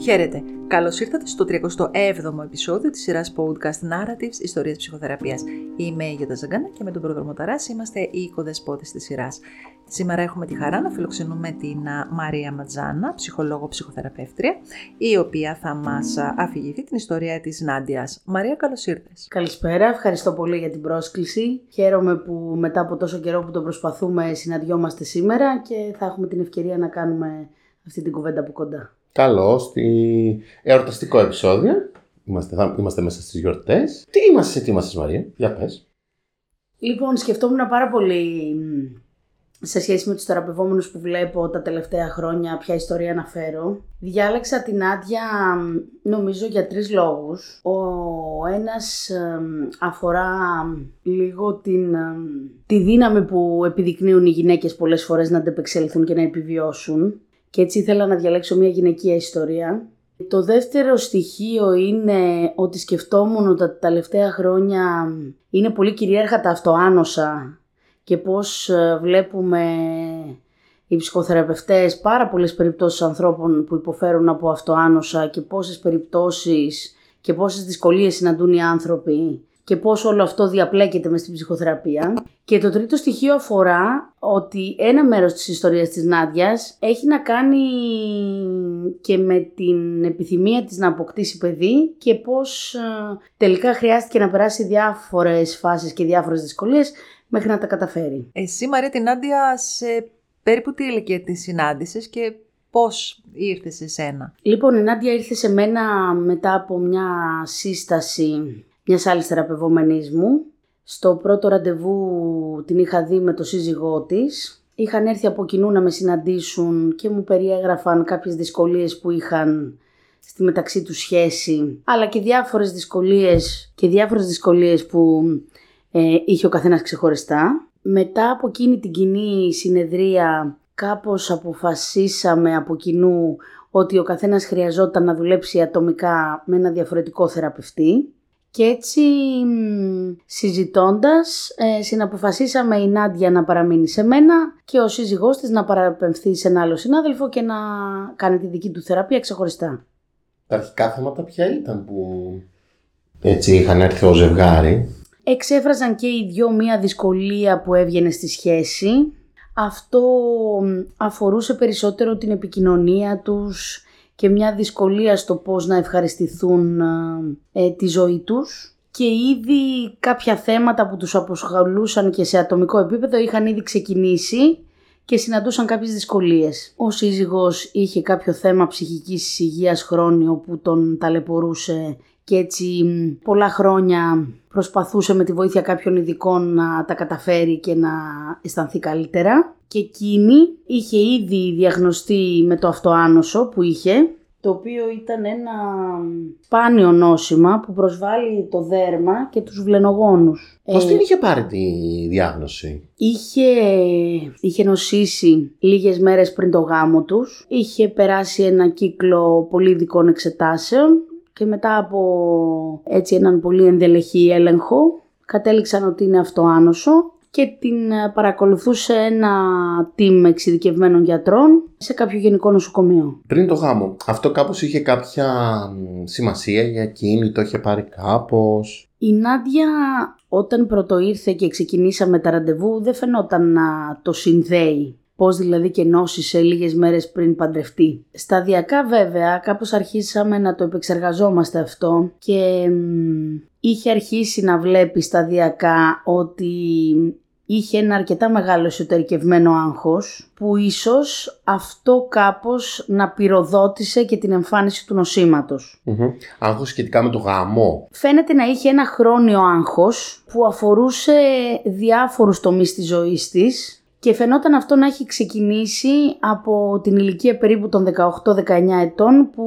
Χαίρετε. Καλώς ήρθατε στο 37ο επεισόδιο της σειράς podcast Narratives Ιστορίας Ψυχοθεραπείας. Είμαι η Γιώτα Ζαγκάνα και με τον πρόδρομο Ταράση είμαστε οι οικοδεσπότες της σειράς. Σήμερα έχουμε τη χαρά να φιλοξενούμε την Μαρία Ματζάνα, ψυχολόγο ψυχοθεραπεύτρια, η οποία θα μας αφηγηθεί την ιστορία της Νάντιας. Μαρία, καλώς ήρθες. Καλησπέρα, ευχαριστώ πολύ για την πρόσκληση. Χαίρομαι που μετά από τόσο καιρό που το προσπαθούμε συναντιόμαστε σήμερα και θα έχουμε την ευκαιρία να κάνουμε αυτή την κουβέντα από κοντά. Καλώ στη εορταστικό επεισόδιο. Είμαστε, θα, είμαστε μέσα στις γιορτές. Τι είμαστε, τι είμαστε, Μαρία, για πες. Λοιπόν, σκεφτόμουν πάρα πολύ σε σχέση με τους θεραπευόμενους που βλέπω τα τελευταία χρόνια, ποια ιστορία να φέρω. Διάλεξα την Άντια νομίζω για τρεις λόγους. Ο ένας αφορά λίγο την, τη δύναμη που επιδεικνύουν οι γυναίκες πολλές φορές να αντεπεξέλθουν και να επιβιώσουν και έτσι ήθελα να διαλέξω μια γυναικεία ιστορία. Το δεύτερο στοιχείο είναι ότι σκεφτόμουν ότι τα τελευταία χρόνια είναι πολύ κυρίαρχα τα αυτοάνοσα και πώς ε, βλέπουμε οι ψυχοθεραπευτές πάρα πολλές περιπτώσεις ανθρώπων που υποφέρουν από αυτοάνοσα και πόσες περιπτώσεις και πόσες δυσκολίες συναντούν οι άνθρωποι και πώς όλο αυτό διαπλέκεται μες στην ψυχοθεραπεία. Και το τρίτο στοιχείο αφορά ότι ένα μέρος της ιστορίας της Νάντιας έχει να κάνει και με την επιθυμία της να αποκτήσει παιδί και πώς ε, τελικά χρειάστηκε να περάσει διάφορες φάσεις και διάφορες δυσκολίες μέχρι να τα καταφέρει. Εσύ Μαρία την Νάντια σε περίπου τι ηλικία τη συνάντησες και πώς ήρθες σε σένα; Λοιπόν η Νάντια ήρθε σε μένα μετά από μια σύσταση μιας άλλης θεραπευόμενης μου. Στο πρώτο ραντεβού την είχα δει με το σύζυγό της. Είχαν έρθει από κοινού να με συναντήσουν και μου περιέγραφαν κάποιες δυσκολίες που είχαν στη μεταξύ τους σχέση, αλλά και διάφορες δυσκολίες και διάφορες δυσκολίες που ε, είχε ο καθένας ξεχωριστά. Μετά από εκείνη την κοινή συνεδρία κάπως αποφασίσαμε από κοινού ότι ο καθένας χρειαζόταν να δουλέψει ατομικά με ένα διαφορετικό θεραπευτή. Και έτσι συζητώντας ε, συναποφασίσαμε η Νάντια να παραμείνει σε μένα και ο σύζυγός της να παραπεμφθεί σε ένα άλλο συνάδελφο και να κάνει τη δική του θεραπεία ξεχωριστά. Τα αρχικά θέματα ποια ήταν που έτσι είχαν έρθει ως ζευγάρι; Εξέφραζαν και οι δυο μία δυσκολία που έβγαινε στη σχέση. Αυτό αφορούσε περισσότερο την επικοινωνία τους, και μια δυσκολία στο πώς να ευχαριστηθούν ε, τη ζωή τους και ήδη κάποια θέματα που τους αποσχολούσαν και σε ατομικό επίπεδο είχαν ήδη ξεκινήσει και συναντούσαν κάποιες δυσκολίες. Ο σύζυγος είχε κάποιο θέμα ψυχικής υγείας χρόνιο που τον ταλαιπωρούσε και έτσι πολλά χρόνια προσπαθούσε με τη βοήθεια κάποιων ειδικών να τα καταφέρει και να αισθανθεί καλύτερα. Και εκείνη είχε ήδη διαγνωστεί με το αυτοάνωσο που είχε, το οποίο ήταν ένα σπάνιο νόσημα που προσβάλλει το δέρμα και τους βλενογόνους. Πώς ε, την είχε πάρει τη διάγνωση; Είχε, είχε νοσήσει λίγες μέρες πριν το γάμο τους. Είχε περάσει ένα κύκλο πολύ ειδικών εξετάσεων και μετά από έτσι έναν πολύ ενδελεχή έλεγχο κατέληξαν ότι είναι αυτοάνωσο και την ε, παρακολουθούσε ένα team εξειδικευμένων γιατρών σε κάποιο γενικό νοσοκομείο. Πριν το γάμο, αυτό κάπως είχε κάποια σημασία για εκείνη, το είχε πάρει κάπως; Η Νάντια όταν πρώτο ήρθε και ξεκινήσαμε τα ραντεβού δεν φαινόταν να το συνδέει Πώς δηλαδή και νόσησε λίγες μέρες πριν παντρευτεί. Σταδιακά βέβαια κάπως αρχίσαμε να το επεξεργαζόμαστε αυτό και είχε αρχίσει να βλέπει σταδιακά ότι είχε ένα αρκετά μεγάλο εσωτερικευμένο άγχος που ίσως αυτό κάπως να πυροδότησε και την εμφάνιση του νοσήματος. Mm-hmm. Άγχος σχετικά με το γάμο. Φαίνεται να είχε ένα χρόνιο άγχος που αφορούσε διάφορους τομείς της ζωής της και φαινόταν αυτό να έχει ξεκινήσει από την ηλικία περίπου των 18-19 ετών που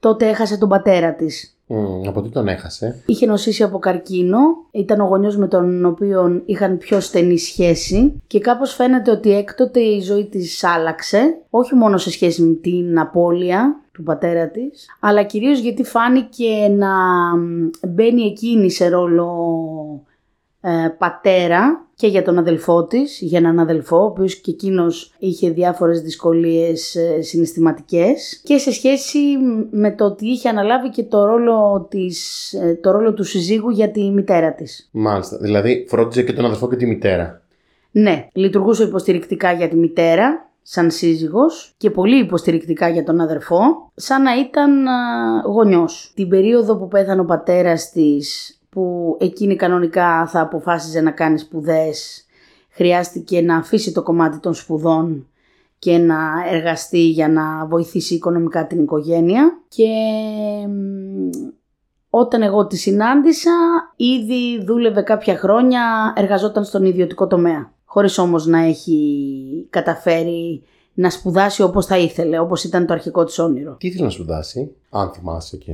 τότε έχασε τον πατέρα της. Mm, από τι τον έχασε; Είχε νοσήσει από καρκίνο, ήταν ο γονιός με τον οποίο είχαν πιο στενή σχέση και κάπως φαίνεται ότι έκτοτε η ζωή της άλλαξε, όχι μόνο σε σχέση με την απώλεια του πατέρα της, αλλά κυρίως γιατί φάνηκε να μπαίνει εκείνη σε ρόλο ε, πατέρα και για τον αδελφό της, για έναν αδελφό, ο οποίος και εκείνος είχε διάφορες δυσκολίες ε, συναισθηματικές και σε σχέση με το ότι είχε αναλάβει και το ρόλο, της, ε, το ρόλο του συζύγου για τη μητέρα της. Μάλιστα. Δηλαδή φρόντιζε και τον αδελφό και τη μητέρα. Ναι, λειτουργούσε υποστηρικτικά για τη μητέρα, σαν σύζυγος και πολύ υποστηρικτικά για τον αδερφό, σαν να ήταν γονιός. Την περίοδο που πέθανε ο πατέρας της που εκείνη κανονικά θα αποφάσιζε να κάνεις σπουδές, χρειάστηκε να αφήσει το κομμάτι των σπουδών και να εργαστεί για να βοηθήσει οικονομικά την οικογένεια. Και όταν εγώ τη συνάντησα ήδη δούλευε κάποια χρόνια, εργαζόταν στον ιδιωτικό τομέα. Χωρίς όμως να έχει καταφέρει να σπουδάσει όπως θα ήθελε, όπως ήταν το αρχικό της όνειρο. Τι ήθελε να σπουδάσει, αν θυμάσαι και...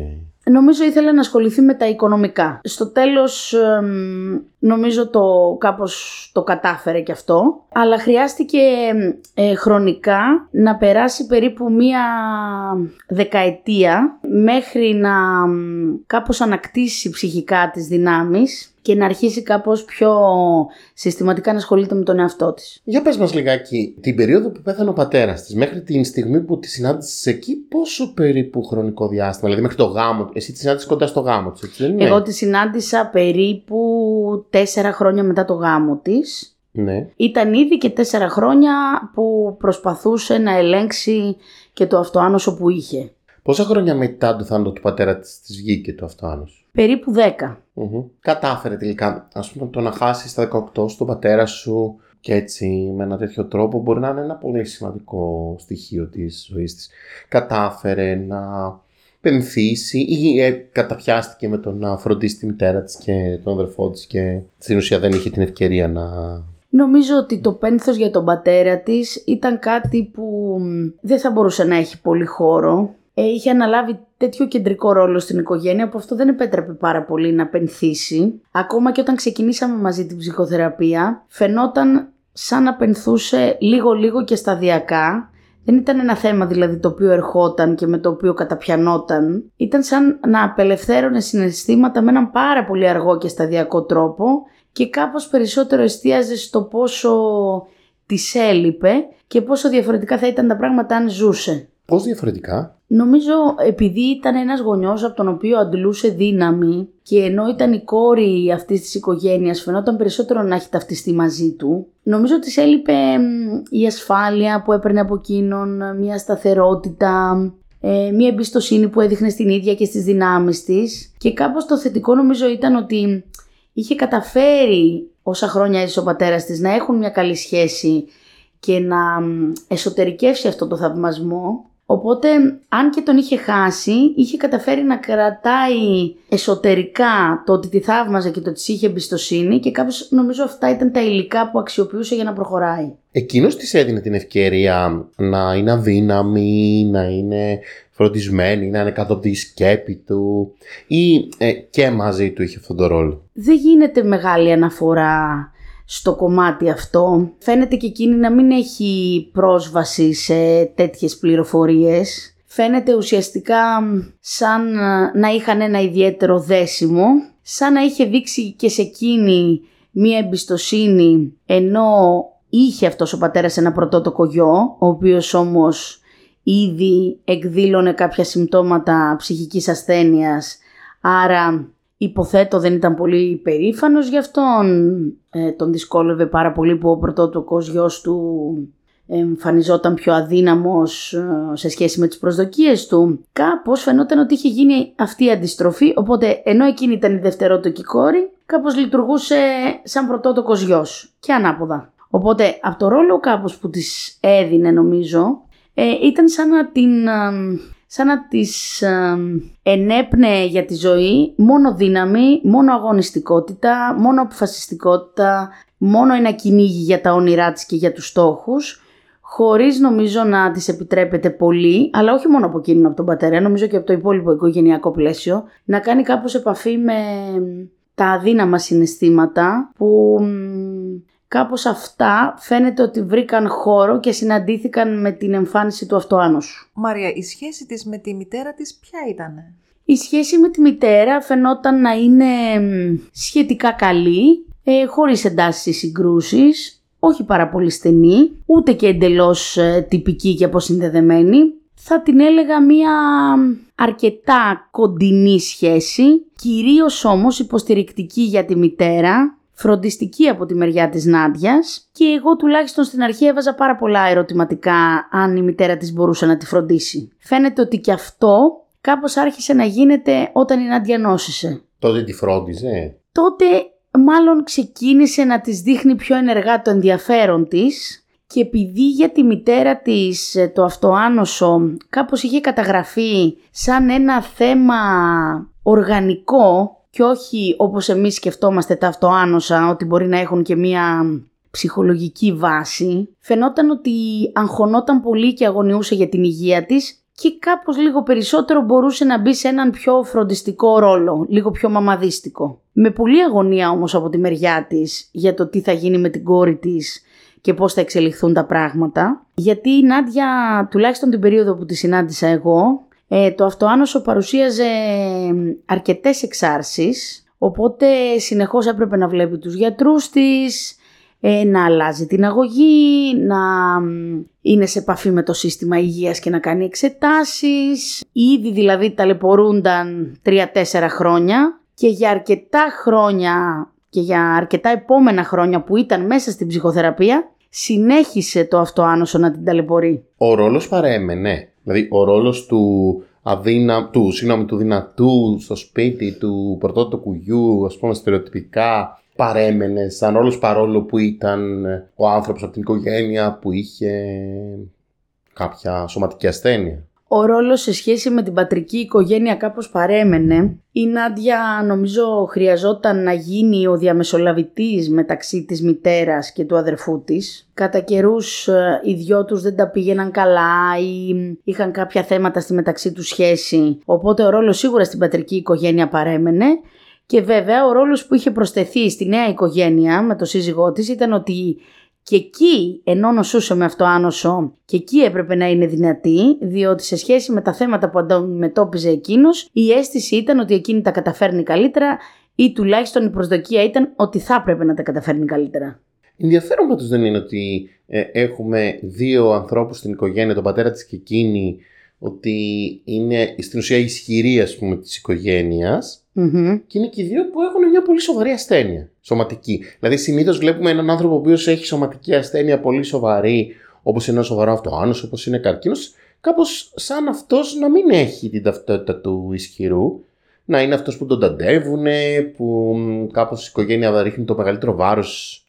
Νομίζω ήθελε να ασχοληθεί με τα οικονομικά. Στο τέλος νομίζω το κάπως το κατάφερε και αυτό, αλλά χρειάστηκε ε, χρονικά να περάσει περίπου μία δεκαετία μέχρι να κάπως ανακτήσει ψυχικά τις δυνάμεις και να αρχίσει κάπως πιο συστηματικά να ασχολείται με τον εαυτό της. Για πες μας λιγάκι, την περίοδο που πέθανε ο πατέρας της, μέχρι την στιγμή που τη συνάντησες εκεί, πόσο περίπου χρονικό διάστημα, δηλαδή μέχρι το γάμο, εσύ τη συνάντησες κοντά στο γάμο της, έτσι δεν είναι; Εγώ τη συνάντησα περίπου τέσσερα χρόνια μετά το γάμο της. Ναι. Ήταν ήδη και τέσσερα χρόνια που προσπαθούσε να ελέγξει και το αυτοάνωσο που είχε. Πόσα χρόνια μετά το θάνατο του πατέρα της, της βγήκε το αυτοάνωσο. Περίπου 10. Mm Κατάφερε τελικά, ας πούμε, το να χάσεις στα 18 στον πατέρα σου και έτσι με ένα τέτοιο τρόπο μπορεί να είναι ένα πολύ σημαντικό στοιχείο της ζωής της. Κατάφερε να πενθήσει ή ε, καταπιάστηκε με το να φροντίσει τη μητέρα της και τον αδερφό της και στην ουσία δεν είχε την ευκαιρία να... Νομίζω ότι το πένθος για τον πατέρα της ήταν κάτι που δεν θα μπορούσε να έχει πολύ χώρο ε, είχε αναλάβει τέτοιο κεντρικό ρόλο στην οικογένεια που αυτό δεν επέτρεπε πάρα πολύ να πενθήσει. Ακόμα και όταν ξεκινήσαμε μαζί την ψυχοθεραπεία, φαινόταν σαν να πενθούσε λίγο-λίγο και σταδιακά. Δεν ήταν ένα θέμα δηλαδή το οποίο ερχόταν και με το οποίο καταπιανόταν. Ήταν σαν να απελευθέρωνε συναισθήματα με έναν πάρα πολύ αργό και σταδιακό τρόπο και κάπως περισσότερο εστίαζε στο πόσο της έλειπε και πόσο διαφορετικά θα ήταν τα πράγματα αν ζούσε. Πώς διαφορετικά; Νομίζω επειδή ήταν ένας γονιός από τον οποίο αντλούσε δύναμη και ενώ ήταν η κόρη αυτής της οικογένειας φαινόταν περισσότερο να έχει ταυτιστεί μαζί του, νομίζω ότι έλειπε η ασφάλεια που έπαιρνε από εκείνον, μια σταθερότητα, ε, μια εμπιστοσύνη που έδειχνε στην ίδια και στις δυνάμεις της. Και κάπως το θετικό νομίζω ήταν ότι είχε καταφέρει όσα χρόνια έζησε ο πατέρας της να έχουν μια καλή σχέση και να εσωτερικεύσει αυτό το θαυμασμό Οπότε, αν και τον είχε χάσει, είχε καταφέρει να κρατάει εσωτερικά το ότι τη θαύμαζε και το ότι είχε εμπιστοσύνη και κάπως νομίζω αυτά ήταν τα υλικά που αξιοποιούσε για να προχωράει. Εκείνος της έδινε την ευκαιρία να είναι αδύναμη, να είναι φροντισμένη, να είναι κάτω από τη σκέπη του ή ε, και μαζί του είχε αυτόν τον ρόλο; Δεν γίνεται μεγάλη αναφορά στο κομμάτι αυτό. Φαίνεται και εκείνη να μην έχει πρόσβαση σε τέτοιες πληροφορίες. Φαίνεται ουσιαστικά σαν να είχαν ένα ιδιαίτερο δέσιμο, σαν να είχε δείξει και σε εκείνη μία εμπιστοσύνη ενώ είχε αυτός ο πατέρας ένα πρωτότοκο γιο, ο οποίος όμως ήδη εκδήλωνε κάποια συμπτώματα ψυχικής ασθένειας, άρα Υποθέτω δεν ήταν πολύ περήφανος γι' αυτόν. Ε, τον δυσκόλευε πάρα πολύ που ο πρωτότοκος γιος του εμφανιζόταν πιο αδύναμος ε, σε σχέση με τις προσδοκίες του. Κάπως φαινόταν ότι είχε γίνει αυτή η αντιστροφή, οπότε ενώ εκείνη ήταν η δευτερότοκη κόρη, κάπως λειτουργούσε σαν πρωτότοκος γιος και ανάποδα. Οπότε από το ρόλο κάπως που της έδινε νομίζω, ε, ήταν σαν να την σαν να τις ενέπνεε για τη ζωή μόνο δύναμη, μόνο αγωνιστικότητα, μόνο αποφασιστικότητα, μόνο ένα κυνήγι για τα όνειρά της και για τους στόχους, χωρίς νομίζω να της επιτρέπεται πολύ, αλλά όχι μόνο από εκείνον από τον πατέρα, νομίζω και από το υπόλοιπο οικογενειακό πλαίσιο, να κάνει κάπως επαφή με τα αδύναμα συναισθήματα που Κάπως αυτά φαίνεται ότι βρήκαν χώρο και συναντήθηκαν με την εμφάνιση του αυτοάνωσου. Μαρία, η σχέση της με τη μητέρα της ποια ήταν; Η σχέση με τη μητέρα φαινόταν να είναι σχετικά καλή. ε, χωρίς εντάσεις ή συγκρούσεις, όχι πάρα πολύ στενή, ούτε και εντελώς ε, τυπική και αποσυνδεδεμένη. Θα την έλεγα μία αρκετά κοντινή σχέση, κυρίως όμως υποστηρικτική για τη μητέρα, φροντιστική από τη μεριά της Νάντιας και εγώ τουλάχιστον στην αρχή έβαζα πάρα πολλά ερωτηματικά αν η μητέρα της μπορούσε να τη φροντίσει. Φαίνεται ότι και αυτό κάπως άρχισε να γίνεται όταν η Νάντια νόσησε. Τότε τη φρόντιζε. Τότε μάλλον ξεκίνησε να της δείχνει πιο ενεργά το ενδιαφέρον της και επειδή για τη μητέρα της ε, το αυτοάνωσο κάπως είχε καταγραφεί σαν ένα θέμα οργανικό και όχι όπως εμείς σκεφτόμαστε τα αυτοάνοσα ότι μπορεί να έχουν και μία ψυχολογική βάση, φαινόταν ότι αγχωνόταν πολύ και αγωνιούσε για την υγεία της και κάπως λίγο περισσότερο μπορούσε να μπει σε έναν πιο φροντιστικό ρόλο, λίγο πιο μαμαδίστικο. Με πολλή αγωνία όμως από τη μεριά της για το τι θα γίνει με την κόρη της και πώς θα εξελιχθούν τα πράγματα. Γιατί η Νάντια, τουλάχιστον την περίοδο που τη συνάντησα εγώ, ε, το αυτοάνωσο παρουσίαζε αρκετές εξάρσεις, οπότε συνεχώς έπρεπε να βλέπει τους γιατρούς της, ε, να αλλάζει την αγωγή, να είναι σε επαφή με το σύστημα υγείας και να κάνει εξετάσεις. Ήδη δηλαδή ταλαιπωρούνταν 3-4 χρόνια και για αρκετά χρόνια και για αρκετά επόμενα χρόνια που ήταν μέσα στην ψυχοθεραπεία συνέχισε το αυτοάνωσο να την ταλαιπωρεί. Ο ρόλος παρέμενε. Δηλαδή ο ρόλος του αδύνα, του, συγγνώμη, του δυνατού στο σπίτι, του πρωτότου κουγιού, ας πούμε στερεοτυπικά, παρέμενε σαν ρόλος παρόλο που ήταν ο άνθρωπος από την οικογένεια που είχε κάποια σωματική ασθένεια ο ρόλος σε σχέση με την πατρική οικογένεια κάπως παρέμενε. Η Νάντια νομίζω χρειαζόταν να γίνει ο διαμεσολαβητής μεταξύ της μητέρας και του αδερφού της. Κατά καιρούς ε, οι δυο τους δεν τα πήγαιναν καλά ή είχαν κάποια θέματα στη μεταξύ τους σχέση. Οπότε ο ρόλος σίγουρα στην πατρική οικογένεια παρέμενε. Και βέβαια ο ρόλος που είχε προσθεθεί στη νέα οικογένεια με το σύζυγό της ήταν ότι και εκεί, ενώ νοσούσε με αυτό άνοσο, και εκεί έπρεπε να είναι δυνατή, διότι σε σχέση με τα θέματα που αντιμετώπιζε εκείνος, η αίσθηση ήταν ότι εκείνη τα καταφέρνει καλύτερα ή τουλάχιστον η προσδοκία ήταν ότι θα έπρεπε να τα καταφέρνει καλύτερα. Ενδιαφέρον πάντω δεν είναι ότι ε, έχουμε δύο ανθρώπους στην οικογένεια, τον πατέρα της και εκείνη, ότι είναι στην ουσία ισχυρή ας πούμε της οικογένειας. Και είναι και οι δύο που έχουν μια πολύ σοβαρή ασθένεια σωματική. Δηλαδή συνήθως βλέπουμε έναν άνθρωπο ο οποίος έχει σωματική ασθένεια πολύ σοβαρή όπως είναι ένα σοβαρός αυτοάνωσο, όπως είναι καρκίνος, κάπως σαν αυτός να μην έχει την ταυτότητα του ισχυρού, να είναι αυτός που τον ταντεύουν, που κάπως η οικογένεια ρίχνει το μεγαλύτερο βάρος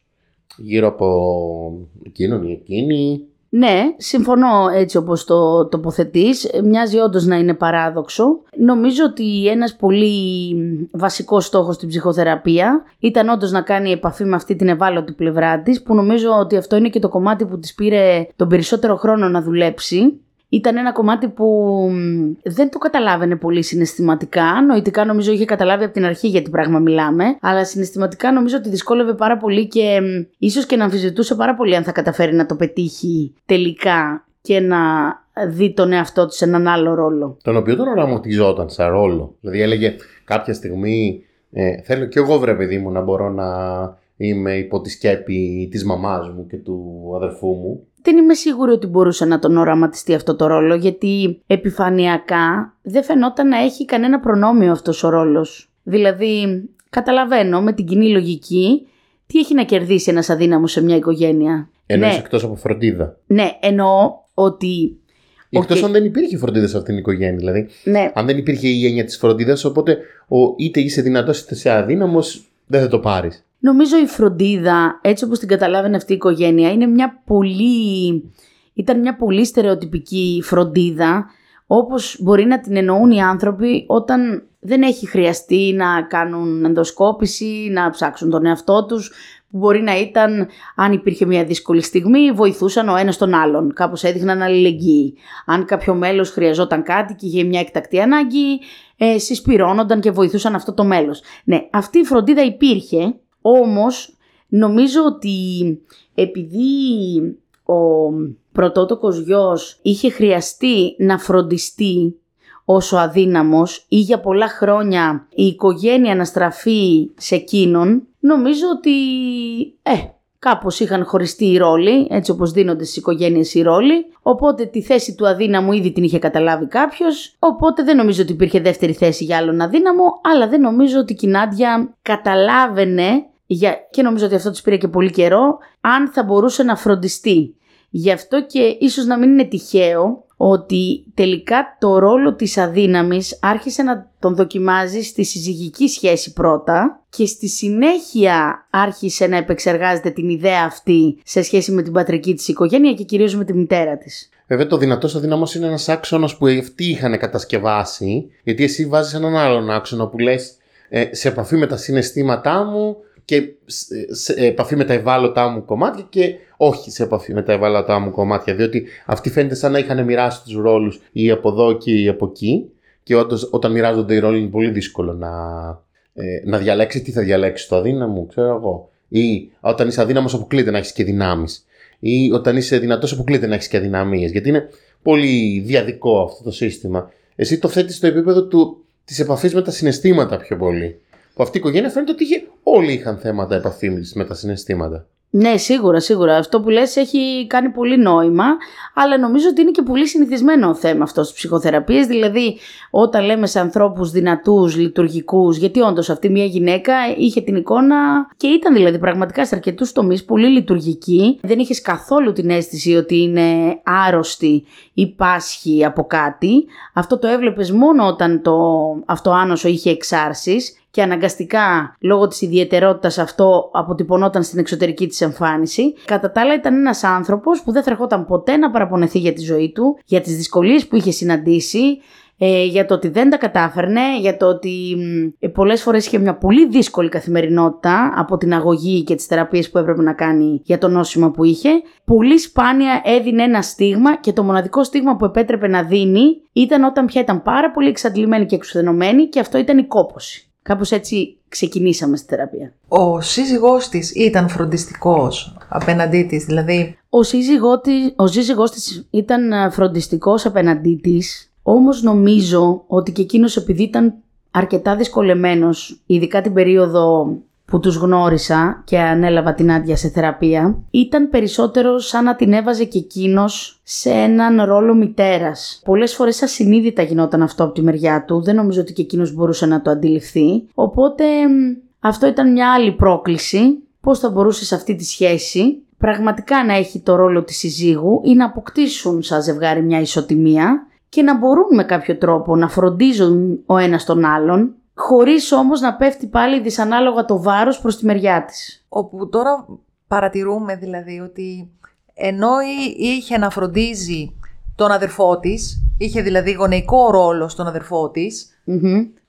γύρω από εκείνον ή εκείνη. Ναι, συμφωνώ έτσι όπως το τοποθετείς. Μοιάζει όντως να είναι παράδοξο. Νομίζω ότι ένας πολύ βασικός στόχος στην ψυχοθεραπεία ήταν όντως να κάνει επαφή με αυτή την ευάλωτη πλευρά της, που νομίζω ότι αυτό είναι και το κομμάτι που της πήρε τον περισσότερο χρόνο να δουλέψει ήταν ένα κομμάτι που δεν το καταλάβαινε πολύ συναισθηματικά. Νοητικά νομίζω είχε καταλάβει από την αρχή για τι πράγμα μιλάμε. Αλλά συναισθηματικά νομίζω ότι δυσκόλευε πάρα πολύ και ίσως και να αμφισβητούσε πάρα πολύ αν θα καταφέρει να το πετύχει τελικά και να δει τον εαυτό του σε έναν άλλο ρόλο. Τον οποίο τον οραματιζόταν σαν ρόλο. Δηλαδή έλεγε κάποια στιγμή ε, θέλω κι εγώ βρε παιδί μου να μπορώ να είμαι υπό τη σκέπη της μαμάς μου και του αδερφού μου δεν είμαι σίγουρη ότι μπορούσε να τον οραματιστεί αυτό το ρόλο, γιατί επιφανειακά δεν φαινόταν να έχει κανένα προνόμιο αυτός ο ρόλος. Δηλαδή, καταλαβαίνω με την κοινή λογική τι έχει να κερδίσει ένας αδύναμος σε μια οικογένεια. Εννοείς ναι. εκτός από φροντίδα. Ναι, εννοώ ότι Εκτός okay. αν δεν υπήρχε φροντίδα σε αυτήν την οικογένεια. Δηλαδή, ναι. αν δεν υπήρχε η έννοια της φροντίδας, οπότε ο, είτε είσαι δυνατός είτε είσαι αδύναμος, δεν θα το πάρεις. Νομίζω η φροντίδα, έτσι όπως την καταλάβαινε αυτή η οικογένεια, είναι μια πολύ... ήταν μια πολύ στερεοτυπική φροντίδα, όπως μπορεί να την εννοούν οι άνθρωποι όταν δεν έχει χρειαστεί να κάνουν ενδοσκόπηση, να ψάξουν τον εαυτό τους, που μπορεί να ήταν, αν υπήρχε μια δύσκολη στιγμή, βοηθούσαν ο ένας τον άλλον. Κάπως έδειχναν αλληλεγγύη. Αν κάποιο μέλος χρειαζόταν κάτι και είχε μια εκτακτή ανάγκη, ε, συσπυρώνονταν και βοηθούσαν αυτό το μέλος. Ναι, αυτή η φροντίδα υπήρχε, όμως νομίζω ότι επειδή ο πρωτότοκος γιος είχε χρειαστεί να φροντιστεί όσο αδύναμος ή για πολλά χρόνια η οικογένεια να στραφεί σε εκείνον, νομίζω ότι ε, κάπως είχαν χωριστεί οι ρόλοι, έτσι όπως δίνονται στις οικογένειες οι ρόλοι, οπότε τη θέση του αδύναμου ήδη την είχε καταλάβει κάποιος, οπότε δεν νομίζω ότι υπήρχε δεύτερη θέση για άλλον αδύναμο, αλλά δεν νομίζω ότι η Νάντια καταλάβαινε για... και νομίζω ότι αυτό της πήρε και πολύ καιρό, αν θα μπορούσε να φροντιστεί. Γι' αυτό και ίσως να μην είναι τυχαίο ότι τελικά το ρόλο της αδύναμης άρχισε να τον δοκιμάζει στη συζυγική σχέση πρώτα και στη συνέχεια άρχισε να επεξεργάζεται την ιδέα αυτή σε σχέση με την πατρική της οικογένεια και κυρίως με τη μητέρα της. Βέβαια, το δυνατό αδύναμο είναι ένας άξονας που αυτοί είχαν κατασκευάσει, γιατί εσύ βάζεις έναν άλλον άξονα που λες ε, σε επαφή με τα συναισθήματά μου και σε επαφή με τα ευάλωτά μου κομμάτια και όχι σε επαφή με τα ευάλωτά μου κομμάτια. Διότι αυτοί φαίνεται σαν να είχαν μοιράσει τους ρόλους ή από εδώ και ή από εκεί. Και όντως, όταν μοιράζονται οι ρόλοι είναι πολύ δύσκολο να, ε, να διαλέξει τι θα διαλέξει το αδύναμο, ξέρω εγώ. Ή όταν είσαι αδύναμος, αποκλείται να έχεις και δυνάμεις. Ή όταν είσαι δυνατός, αποκλείται να έχεις και αδυναμίες. Γιατί είναι πολύ διαδικό αυτό το σύστημα. Εσύ το θέτεις στο επίπεδο της επαφής με τα συναισθήματα πιο πολύ. Που αυτή η οικογένεια φαίνεται ότι είχε, όλοι είχαν θέματα επαφή με τα συναισθήματα. Ναι, σίγουρα, σίγουρα. Αυτό που λες έχει κάνει πολύ νόημα, αλλά νομίζω ότι είναι και πολύ συνηθισμένο θέμα αυτό στις ψυχοθεραπείες, δηλαδή όταν λέμε σε ανθρώπους δυνατούς, λειτουργικούς, γιατί όντως αυτή μια γυναίκα είχε την εικόνα και ήταν δηλαδή πραγματικά σε αρκετούς τομείς πολύ λειτουργική, δεν είχες καθόλου την αίσθηση ότι είναι άρρωστη ή πάσχη από κάτι, αυτό το έβλεπες μόνο όταν το αυτοάνωσο είχε εξάρσεις και αναγκαστικά λόγω της ιδιαιτερότητας αυτό αποτυπωνόταν στην εξωτερική της εμφάνιση. Κατά τα άλλα ήταν ένας άνθρωπος που δεν θα ερχόταν ποτέ να παραπονεθεί για τη ζωή του, για τις δυσκολίες που είχε συναντήσει, ε, για το ότι δεν τα κατάφερνε, για το ότι ε, πολλές φορές είχε μια πολύ δύσκολη καθημερινότητα από την αγωγή και τις θεραπείες που έπρεπε να κάνει για το νόσημα που είχε. Πολύ σπάνια έδινε ένα στίγμα και το μοναδικό στίγμα που επέτρεπε να δίνει ήταν όταν πια ήταν πάρα πολύ εξαντλημένη και εξουθενωμένη και αυτό ήταν η κόποση. Κάπως έτσι ξεκινήσαμε στη θεραπεία. Ο σύζυγός της ήταν φροντιστικός απέναντί της, δηλαδή... Ο, σύζυγό της, ο σύζυγός της ήταν ε, φροντιστικός απέναντί της, όμως νομίζω ότι και εκείνος επειδή ήταν αρκετά δυσκολεμένος, ειδικά την περίοδο που τους γνώρισα και ανέλαβα την άδεια σε θεραπεία, ήταν περισσότερο σαν να την έβαζε και εκείνος σε έναν ρόλο μητέρας. Πολλές φορές ασυνείδητα γινόταν αυτό από τη μεριά του, δεν νομίζω ότι και εκείνος μπορούσε να το αντιληφθεί. Οπότε αυτό ήταν μια άλλη πρόκληση, πώς θα μπορούσε σε αυτή τη σχέση πραγματικά να έχει το ρόλο της συζύγου ή να αποκτήσουν σαν ζευγάρι μια ισοτιμία και να μπορούν με κάποιο τρόπο να φροντίζουν ο ένας τον άλλον χωρίς όμως να πέφτει πάλι δυσανάλογα το βάρος προς τη μεριά της. Όπου τώρα παρατηρούμε δηλαδή ότι ενώ είχε να φροντίζει τον αδερφό της, είχε δηλαδή γονεϊκό ρόλο στον αδερφό της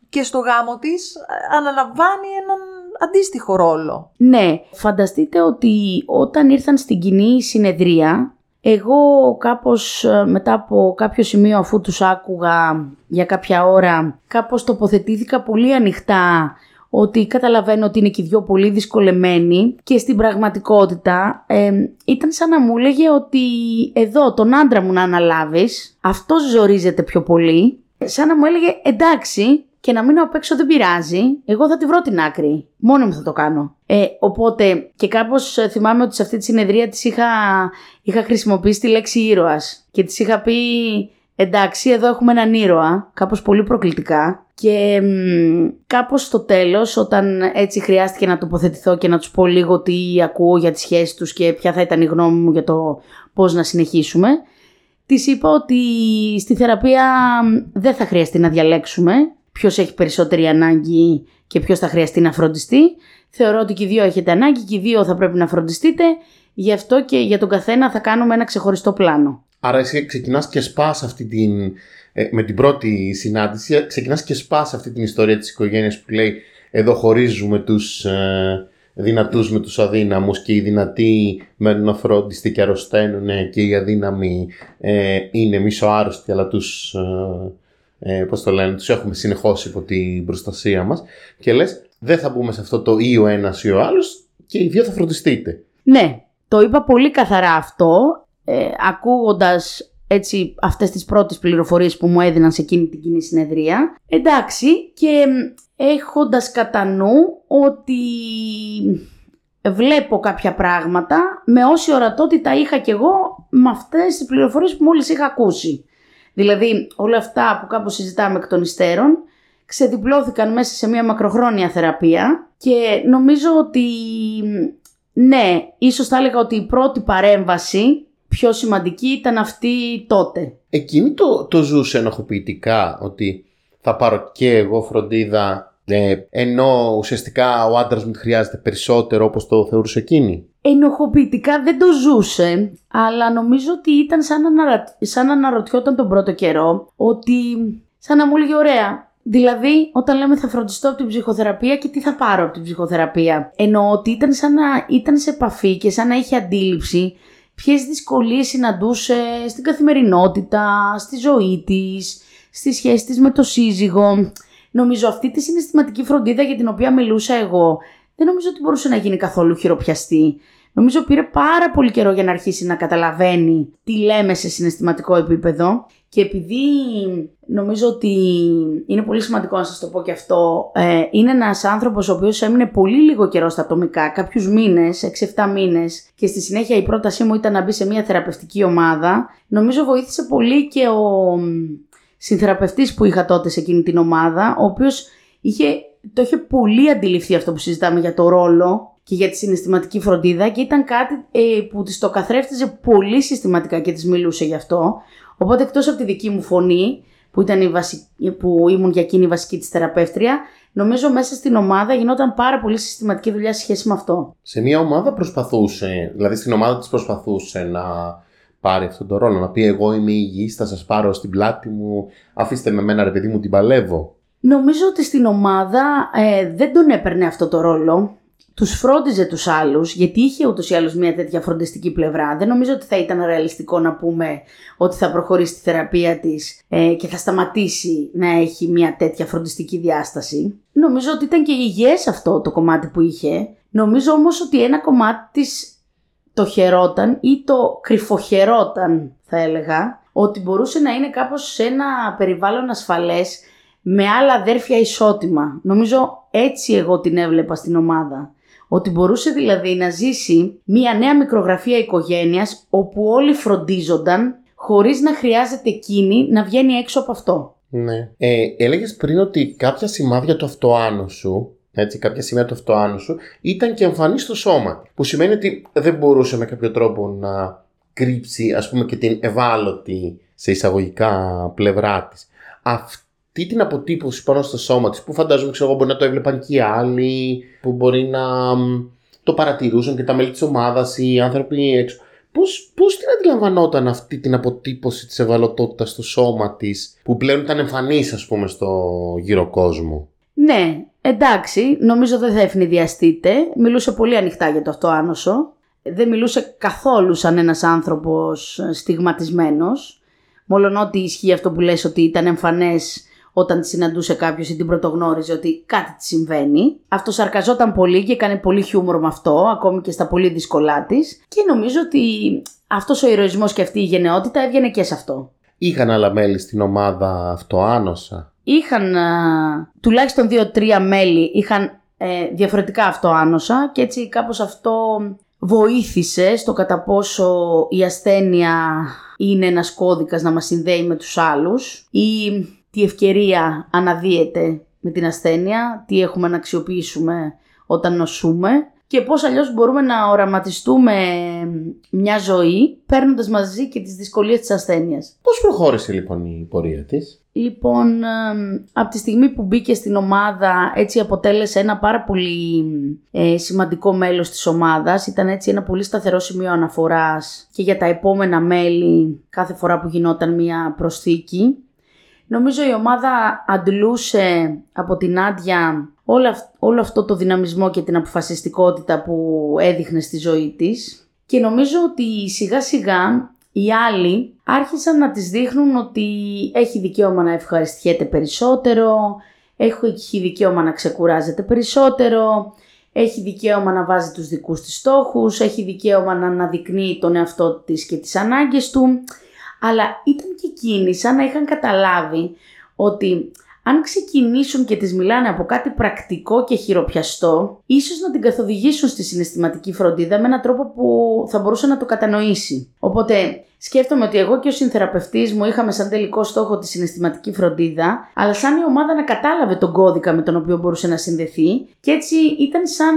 και στο γάμο της αναλαμβάνει έναν αντίστοιχο ρόλο. Ναι, φανταστείτε ότι όταν ήρθαν στην κοινή συνεδρία εγώ κάπως ε, μετά από κάποιο σημείο αφού τους άκουγα για κάποια ώρα κάπως τοποθετήθηκα πολύ ανοιχτά ότι καταλαβαίνω ότι είναι και οι δυο πολύ δυσκολεμένοι και στην πραγματικότητα ε, ήταν σαν να μου έλεγε ότι εδώ τον άντρα μου να αναλάβεις, αυτός ζορίζεται πιο πολύ. Σαν να μου έλεγε εντάξει και να μείνω απ' έξω δεν πειράζει. Εγώ θα τη βρω την άκρη. Μόνο μου θα το κάνω. Ε, οπότε και κάπως ε, θυμάμαι ότι σε αυτή τη συνεδρία της είχα, είχα χρησιμοποιήσει τη λέξη ήρωας και της είχα πει εντάξει, εδώ έχουμε έναν ήρωα, κάπως πολύ προκλητικά. Και μ, κάπως στο τέλος, όταν έτσι χρειάστηκε να τοποθετηθώ και να τους πω λίγο τι ακούω για τις σχέσεις τους και ποια θα ήταν η γνώμη μου για το πώς να συνεχίσουμε, της είπα ότι στη θεραπεία δεν θα χρειαστεί να διαλέξουμε ποιος έχει περισσότερη ανάγκη και ποιος θα χρειαστεί να φροντιστεί. Θεωρώ ότι και οι δύο έχετε ανάγκη και οι δύο θα πρέπει να φροντιστείτε. Γι' αυτό και για τον καθένα θα κάνουμε ένα ξεχωριστό πλάνο. Άρα εσύ ξεκινάς και σπάς αυτή την, ε, με την πρώτη συνάντηση, ξεκινάς και σπάς αυτή την ιστορία της οικογένειας που λέει εδώ χωρίζουμε τους ε, δυνατούς με τους αδύναμους και οι δυνατοί μένουν αφρόντιστοι και αρρωσταίνουν και οι αδύναμοι ε, είναι μισοάρρωστοι αλλά τους ε, ε, πώς το λένε, τους έχουμε συνεχώς υπό την προστασία μας και λες δεν θα μπούμε σε αυτό το ή ο ένας ή ο άλλος και οι δύο θα φροντιστείτε. Ναι, το είπα πολύ καθαρά αυτό, ε, ακούγοντας έτσι αυτές τις πρώτες πληροφορίες που μου έδιναν σε εκείνη την κοινή συνεδρία. Εντάξει και έχοντας κατά νου ότι βλέπω κάποια πράγματα με όση ορατότητα είχα κι εγώ με αυτές τις πληροφορίες που μόλις είχα ακούσει. Δηλαδή όλα αυτά που κάπως συζητάμε εκ των υστέρων ξεδιπλώθηκαν μέσα σε μια μακροχρόνια θεραπεία και νομίζω ότι ναι, ίσως θα έλεγα ότι η πρώτη παρέμβαση πιο σημαντική ήταν αυτή τότε. Εκείνη το, το ζούσε ενοχοποιητικά ότι θα πάρω και εγώ φροντίδα ε, ενώ ουσιαστικά ο άντρας μου χρειάζεται περισσότερο όπως το θεωρούσε εκείνη; Ενοχοποιητικά δεν το ζούσε, αλλά νομίζω ότι ήταν σαν, σαν να αναρωτιόταν τον πρώτο καιρό ότι σαν να μου έλεγε ωραία, Δηλαδή, όταν λέμε θα φροντιστώ από την ψυχοθεραπεία και τι θα πάρω από την ψυχοθεραπεία. Εννοώ ότι ήταν σαν να ήταν σε επαφή και σαν να είχε αντίληψη ποιες δυσκολίες συναντούσε στην καθημερινότητα, στη ζωή της, στη σχέση της με το σύζυγο. Νομίζω αυτή τη συναισθηματική φροντίδα για την οποία μιλούσα εγώ δεν νομίζω ότι μπορούσε να γίνει καθόλου χειροπιαστή. Νομίζω πήρε πάρα πολύ καιρό για να αρχίσει να καταλαβαίνει τι λέμε σε συναισθηματικό επίπεδο και επειδή νομίζω ότι είναι πολύ σημαντικό να σας το πω και αυτό, ε, είναι ένας άνθρωπος ο οποίος έμεινε πολύ λίγο καιρό στα ατομικά, κάποιους μήνες, 6-7 μήνες και στη συνέχεια η πρότασή μου ήταν να μπει σε μια θεραπευτική ομάδα. Νομίζω βοήθησε πολύ και ο συνθεραπευτής που είχα τότε σε εκείνη την ομάδα, ο οποίος είχε, το είχε πολύ αντιληφθεί αυτό που συζητάμε για το ρόλο και για τη συναισθηματική φροντίδα και ήταν κάτι ε, που της το καθρέφτιζε πολύ συστηματικά και της μιλούσε γι' αυτό. Οπότε εκτός από τη δική μου φωνή, που, ήταν η που ήμουν για εκείνη η βασική της θεραπεύτρια, νομίζω μέσα στην ομάδα γινόταν πάρα πολύ συστηματική δουλειά σε σχέση με αυτό. Σε μια ομάδα προσπαθούσε, δηλαδή στην ομάδα της προσπαθούσε να πάρει αυτόν τον ρόλο, να πει εγώ είμαι υγιής, θα σας πάρω στην πλάτη μου, αφήστε με μένα ρε παιδί μου την παλεύω. Νομίζω ότι στην ομάδα ε, δεν τον έπαιρνε αυτό το ρόλο τους φρόντιζε τους άλλους, γιατί είχε ούτως ή άλλως μια τέτοια φροντιστική πλευρά. Δεν νομίζω ότι θα ήταν ρεαλιστικό να πούμε ότι θα προχωρήσει τη θεραπεία της ε, και θα σταματήσει να έχει μια τέτοια φροντιστική διάσταση. Νομίζω ότι ήταν και υγιές αυτό το κομμάτι που είχε. Νομίζω όμως ότι ένα κομμάτι της το χαιρόταν ή το κρυφοχαιρόταν, θα έλεγα, ότι μπορούσε να είναι κάπως σε ένα περιβάλλον ασφαλές με άλλα αδέρφια ισότιμα. Νομίζω έτσι εγώ την έβλεπα στην ομάδα. Ότι μπορούσε δηλαδή να ζήσει μια νέα μικρογραφία οικογένειας όπου όλοι φροντίζονταν χωρίς να χρειάζεται εκείνη να βγαίνει έξω από αυτό. Ναι. Ε, έλεγες πριν ότι κάποια σημάδια του αυτοάνου σου έτσι, κάποια σημεία του αυτοάνου σου ήταν και εμφανής στο σώμα. Που σημαίνει ότι δεν μπορούσε με κάποιο τρόπο να κρύψει ας πούμε και την ευάλωτη σε εισαγωγικά πλευρά της. Αυτή τι την αποτύπωση πάνω στο σώμα της που φαντάζομαι ξέρω εγώ μπορεί να το έβλεπαν και οι άλλοι που μπορεί να το παρατηρούσαν και τα μέλη της ομάδας ή οι άνθρωποι έξω πώς, πώς την αντιλαμβανόταν αυτή την αποτύπωση της ευαλωτότητας στο σώμα της που πλέον ήταν εμφανής ας πούμε στο γύρο κόσμο Ναι, εντάξει, νομίζω δεν θα ευνηδιαστείτε. Μιλούσε πολύ ανοιχτά για το αυτό άνοσο. Δεν μιλούσε καθόλου σαν ένας άνθρωπος στιγματισμένος. Μόλον ότι ισχύει αυτό που λες ότι ήταν εμφανές όταν τη συναντούσε κάποιος ή την πρωτογνώριζε ότι κάτι της συμβαίνει. Αυτό σαρκαζόταν πολύ και έκανε πολύ χιούμορ με αυτό, ακόμη και στα πολύ δύσκολά της. Και νομίζω ότι αυτός ο ηρωισμός και αυτή η γενναιότητα έβγαινε και σε αυτό. Είχαν άλλα μέλη στην ομάδα αυτοάνωσα. Είχαν τουλάχιστον δύο-τρία μέλη είχαν ε, διαφορετικά αυτοάνοσα και έτσι κάπως αυτό βοήθησε στο κατά πόσο η ασθένεια είναι ένας κώδικας να μας συνδέει με τους άλλους ή τι ευκαιρία αναδύεται με την ασθένεια, τι έχουμε να αξιοποιήσουμε όταν νοσούμε και πώς αλλιώς μπορούμε να οραματιστούμε μια ζωή παίρνοντας μαζί και τις δυσκολίες της ασθένειας. Πώς προχώρησε λοιπόν η πορεία της; Λοιπόν, από τη στιγμή που μπήκε στην ομάδα έτσι αποτέλεσε ένα πάρα πολύ ε, σημαντικό μέλος της ομάδας. Ήταν έτσι ένα πολύ σταθερό σημείο αναφοράς και για τα επόμενα μέλη κάθε φορά που γινόταν μια προσθήκη. Νομίζω η ομάδα αντλούσε από την Άντια όλο, αυτό το δυναμισμό και την αποφασιστικότητα που έδειχνε στη ζωή της. Και νομίζω ότι σιγά σιγά οι άλλοι άρχισαν να τις δείχνουν ότι έχει δικαίωμα να ευχαριστιέται περισσότερο, έχει δικαίωμα να ξεκουράζεται περισσότερο, έχει δικαίωμα να βάζει τους δικούς της στόχους, έχει δικαίωμα να αναδεικνύει τον εαυτό της και τις ανάγκες του αλλά ήταν και εκείνοι σαν να είχαν καταλάβει ότι αν ξεκινήσουν και τις μιλάνε από κάτι πρακτικό και χειροπιαστό, ίσως να την καθοδηγήσουν στη συναισθηματική φροντίδα με έναν τρόπο που θα μπορούσε να το κατανοήσει. Οπότε σκέφτομαι ότι εγώ και ο συνθεραπευτής μου είχαμε σαν τελικό στόχο τη συναισθηματική φροντίδα, αλλά σαν η ομάδα να κατάλαβε τον κώδικα με τον οποίο μπορούσε να συνδεθεί και έτσι ήταν σαν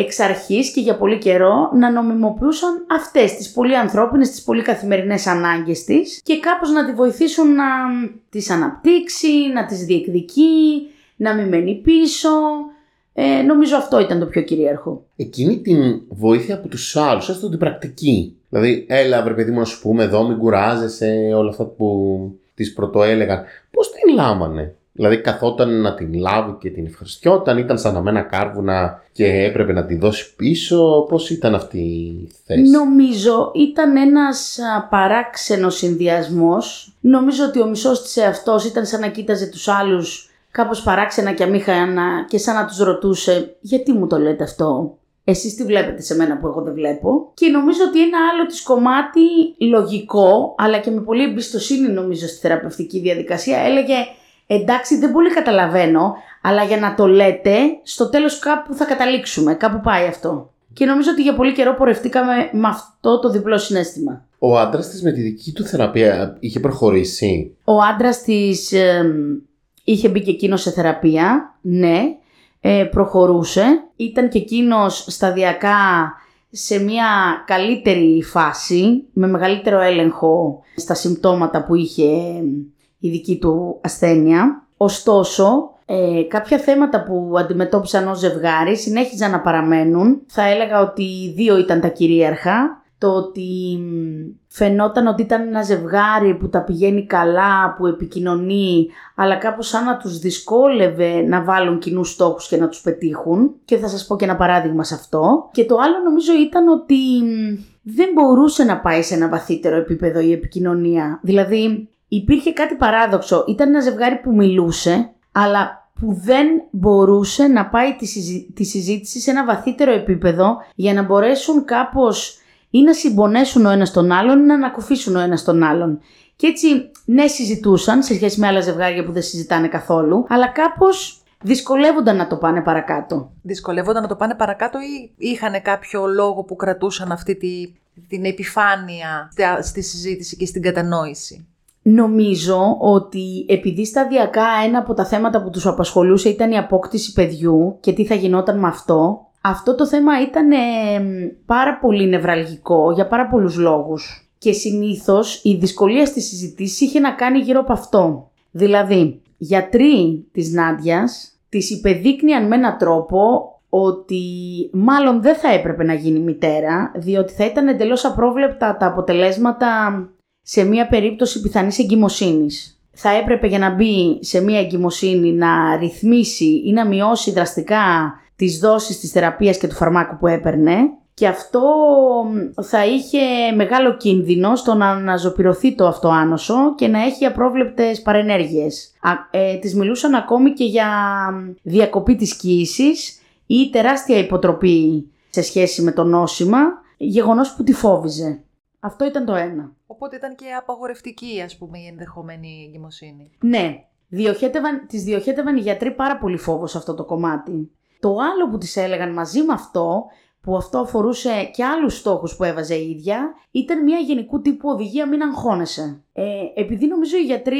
εξ αρχής και για πολύ καιρό να νομιμοποιούσαν αυτές τις πολύ ανθρώπινες, τις πολύ καθημερινές ανάγκες της και κάπως να τη βοηθήσουν να τις αναπτύξει, να τις διεκδικεί, να μην μένει πίσω. Ε, νομίζω αυτό ήταν το πιο κυρίαρχο. Εκείνη την βοήθεια από τους άλλους, έστω την πρακτική. Δηλαδή, έλα βρε παιδί μου να σου πούμε εδώ, μην κουράζεσαι, όλα αυτά που τις πρωτοέλεγαν. Πώς την λάμανε; Δηλαδή καθόταν να την λάβει και την ευχαριστιόταν, ήταν σαν αμένα κάρβουνα και έπρεπε να τη δώσει πίσω. Πώς ήταν αυτή η θέση; Νομίζω ήταν ένας παράξενος συνδυασμός. Νομίζω ότι ο μισός της εαυτός ήταν σαν να κοίταζε τους άλλους κάπως παράξενα και αμήχανα και σαν να τους ρωτούσε γιατί μου το λέτε αυτό; Εσείς τι βλέπετε σε μένα που εγώ δεν βλέπω; Και νομίζω ότι ένα άλλο της κομμάτι λογικό, αλλά και με πολύ εμπιστοσύνη νομίζω στη θεραπευτική διαδικασία, έλεγε εντάξει δεν πολύ καταλαβαίνω, αλλά για να το λέτε, στο τέλος κάπου θα καταλήξουμε, κάπου πάει αυτό. Και νομίζω ότι για πολύ καιρό πορευτήκαμε με αυτό το διπλό συνέστημα. Ο άντρας της με τη δική του θεραπεία είχε προχωρήσει; Ο άντρας της είχε μπει και εκείνος σε θεραπεία, ναι, ε, προχωρούσε. Ήταν και εκείνος σταδιακά σε μια καλύτερη φάση, με μεγαλύτερο έλεγχο στα συμπτώματα που είχε η δική του ασθένεια. Ωστόσο, ε, κάποια θέματα που αντιμετώπισαν ως ζευγάρι συνέχιζαν να παραμένουν. Θα έλεγα ότι δύο ήταν τα κυρίαρχα. Το ότι φαινόταν ότι ήταν ένα ζευγάρι που τα πηγαίνει καλά, που επικοινωνεί, αλλά κάπως σαν να τους δυσκόλευε να βάλουν κοινούς στόχους και να τους πετύχουν. Και θα σας πω και ένα παράδειγμα σε αυτό. Και το άλλο νομίζω ήταν ότι δεν μπορούσε να πάει σε ένα βαθύτερο επίπεδο η επικοινωνία. Δηλαδή υπήρχε κάτι παράδοξο. Ήταν ένα ζευγάρι που μιλούσε, αλλά που δεν μπορούσε να πάει τη, συζήτηση σε ένα βαθύτερο επίπεδο για να μπορέσουν κάπως ή να συμπονέσουν ο ένας τον άλλον ή να ανακουφίσουν ο ένας τον άλλον. Και έτσι, ναι, συζητούσαν σε σχέση με άλλα ζευγάρια που δεν συζητάνε καθόλου, αλλά κάπως δυσκολεύονταν να το πάνε παρακάτω. Δυσκολεύονταν να το πάνε παρακάτω ή είχαν κάποιο λόγο που κρατούσαν αυτή τη, την επιφάνεια στη συζήτηση και στην κατανόηση; Νομίζω ότι επειδή σταδιακά ένα από τα θέματα που τους απασχολούσε ήταν η απόκτηση παιδιού και τι θα γινόταν με αυτό, αυτό το θέμα ήταν πάρα πολύ νευραλγικό για πάρα πολλούς λόγους. Και συνήθως η δυσκολία στη συζητήση είχε να κάνει γύρω από αυτό. Δηλαδή, γιατροί της Νάντιας της υπεδείκνυαν με έναν τρόπο ότι μάλλον δεν θα έπρεπε να γίνει μητέρα, διότι θα ήταν εντελώς απρόβλεπτα τα αποτελέσματα σε μια περίπτωση πιθανής εγκυμοσύνης. Θα έπρεπε για να μπει σε μια εγκυμοσύνη να ρυθμίσει ή να μειώσει δραστικά τις δόσεις της θεραπείας και του φαρμάκου που έπαιρνε και αυτό θα είχε μεγάλο κίνδυνο στο να αναζωπηρωθεί το αυτοάνωσο και να έχει απρόβλεπτες παρενέργειες. Α, ε, της μιλούσαν ακόμη και για διακοπή της κοίησης ή τεράστια υποτροπή σε σχέση με το νόσημα, γεγονός που τη φόβιζε. Αυτό ήταν το ένα. Οπότε ήταν και απαγορευτική, ας πούμε, η ενδεχομένη εγκυμοσύνη. Ναι. Διοχέτευαν, τις διοχέτευαν οι γιατροί πάρα πολύ φόβος σε αυτό το κομμάτι. Το άλλο που τις έλεγαν μαζί με αυτό, που αυτό αφορούσε και άλλους στόχους που έβαζε η ίδια, ήταν μια γενικού τύπου οδηγία μην αγχώνεσαι. Ε, επειδή νομίζω οι γιατροί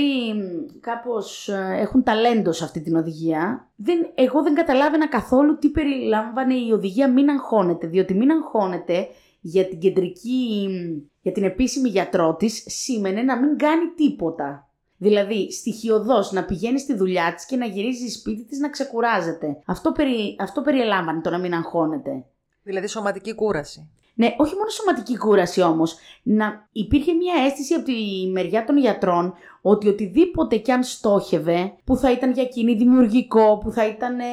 κάπως ε, έχουν ταλέντο σε αυτή την οδηγία, δεν, εγώ δεν καταλάβαινα καθόλου τι περιλάμβανε η οδηγία μην αγχώνεται, διότι μην αγχώνεται για την κεντρική, για την επίσημη γιατρό της, σήμαινε να μην κάνει τίποτα. Δηλαδή, στοιχειοδός να πηγαίνει στη δουλειά της και να γυρίζει σπίτι της να ξεκουράζεται. Αυτό, περι, αυτό περιελάμβανε το να μην αγχώνεται. Δηλαδή σωματική κούραση. Ναι, όχι μόνο σωματική κούραση όμως. Να υπήρχε μια αίσθηση από τη μεριά των γιατρών ότι οτιδήποτε κι αν στόχευε, που θα ήταν για εκείνη δημιουργικό, που θα ήταν ε,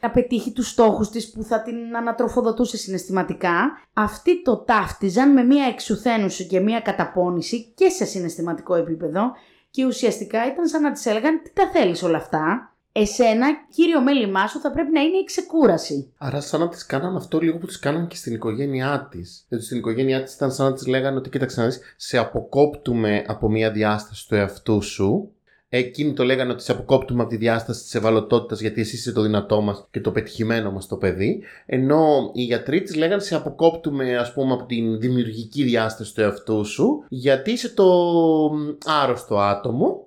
να πετύχει τους στόχους της, που θα την ανατροφοδοτούσε συναισθηματικά, αυτοί το ταύτιζαν με μια εξουθένουση και μια καταπώνηση και σε συναισθηματικό επίπεδο και ουσιαστικά ήταν σαν να της έλεγαν τι τα θέλεις όλα αυτά, εσένα, κύριο μέλημά σου, θα πρέπει να είναι η ξεκούραση. Άρα, σαν να τη κάναν αυτό λίγο που τη κάναν και στην οικογένειά της. Γιατί στην οικογένειά της ήταν σαν να τη λέγανε ότι κοίταξε να δεις, σε αποκόπτουμε από μια διάσταση του εαυτού σου, Εκείνοι το λέγανε ότι σε αποκόπτουμε από τη διάσταση της ευαλωτότητας γιατί εσύ είσαι το δυνατό μας και το πετυχημένο μας το παιδί. Ενώ οι γιατροί της λέγανε σε αποκόπτουμε, ας πούμε, από την δημιουργική διάσταση του εαυτού σου γιατί είσαι το άρρωστο άτομο.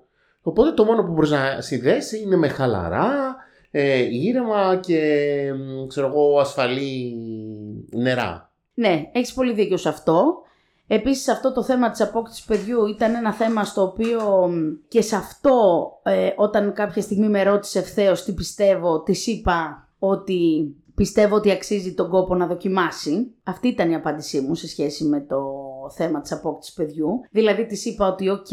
Οπότε το μόνο που μπορείς να συνδέσει είναι με χαλαρά, ε, ήρεμα και ξέρω εγώ ασφαλή νερά. Ναι, έχεις πολύ δίκιο σε αυτό. Επίσης αυτό το θέμα της απόκτησης παιδιού ήταν ένα θέμα στο οποίο και σε αυτό ε, όταν κάποια στιγμή με ρώτησε ευθέως τι πιστεύω, της είπα ότι πιστεύω ότι αξίζει τον κόπο να δοκιμάσει. Αυτή ήταν η απάντησή μου σε σχέση με το θέμα της απόκτησης παιδιού. Δηλαδή της είπα ότι οκ,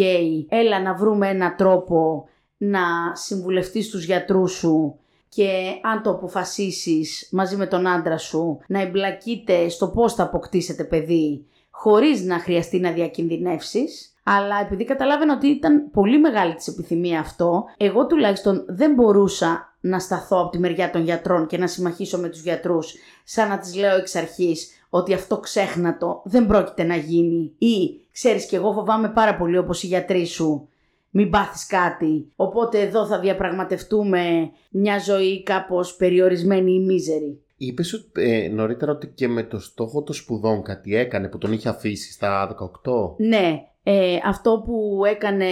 έλα να βρούμε ένα τρόπο να συμβουλευτείς τους γιατρούς σου και αν το αποφασίσεις μαζί με τον άντρα σου να εμπλακείτε στο πώς θα αποκτήσετε παιδί χωρίς να χρειαστεί να διακινδυνεύσεις. Αλλά επειδή καταλάβαινα ότι ήταν πολύ μεγάλη της επιθυμία αυτό, εγώ τουλάχιστον δεν μπορούσα να σταθώ από τη μεριά των γιατρών και να συμμαχίσω με τους γιατρούς σαν να τις λέω εξ αρχής ότι αυτό ξέχνατο δεν πρόκειται να γίνει ή ξέρεις και εγώ φοβάμαι πάρα πολύ όπως οι γιατροί σου μην πάθεις κάτι. Οπότε εδώ θα διαπραγματευτούμε μια ζωή κάπως περιορισμένη ή μίζερη. Είπες ε, νωρίτερα ότι και με το στόχο των σπουδών κάτι έκανε που τον είχε αφήσει στα 18. Ναι, ε, αυτό που έκανε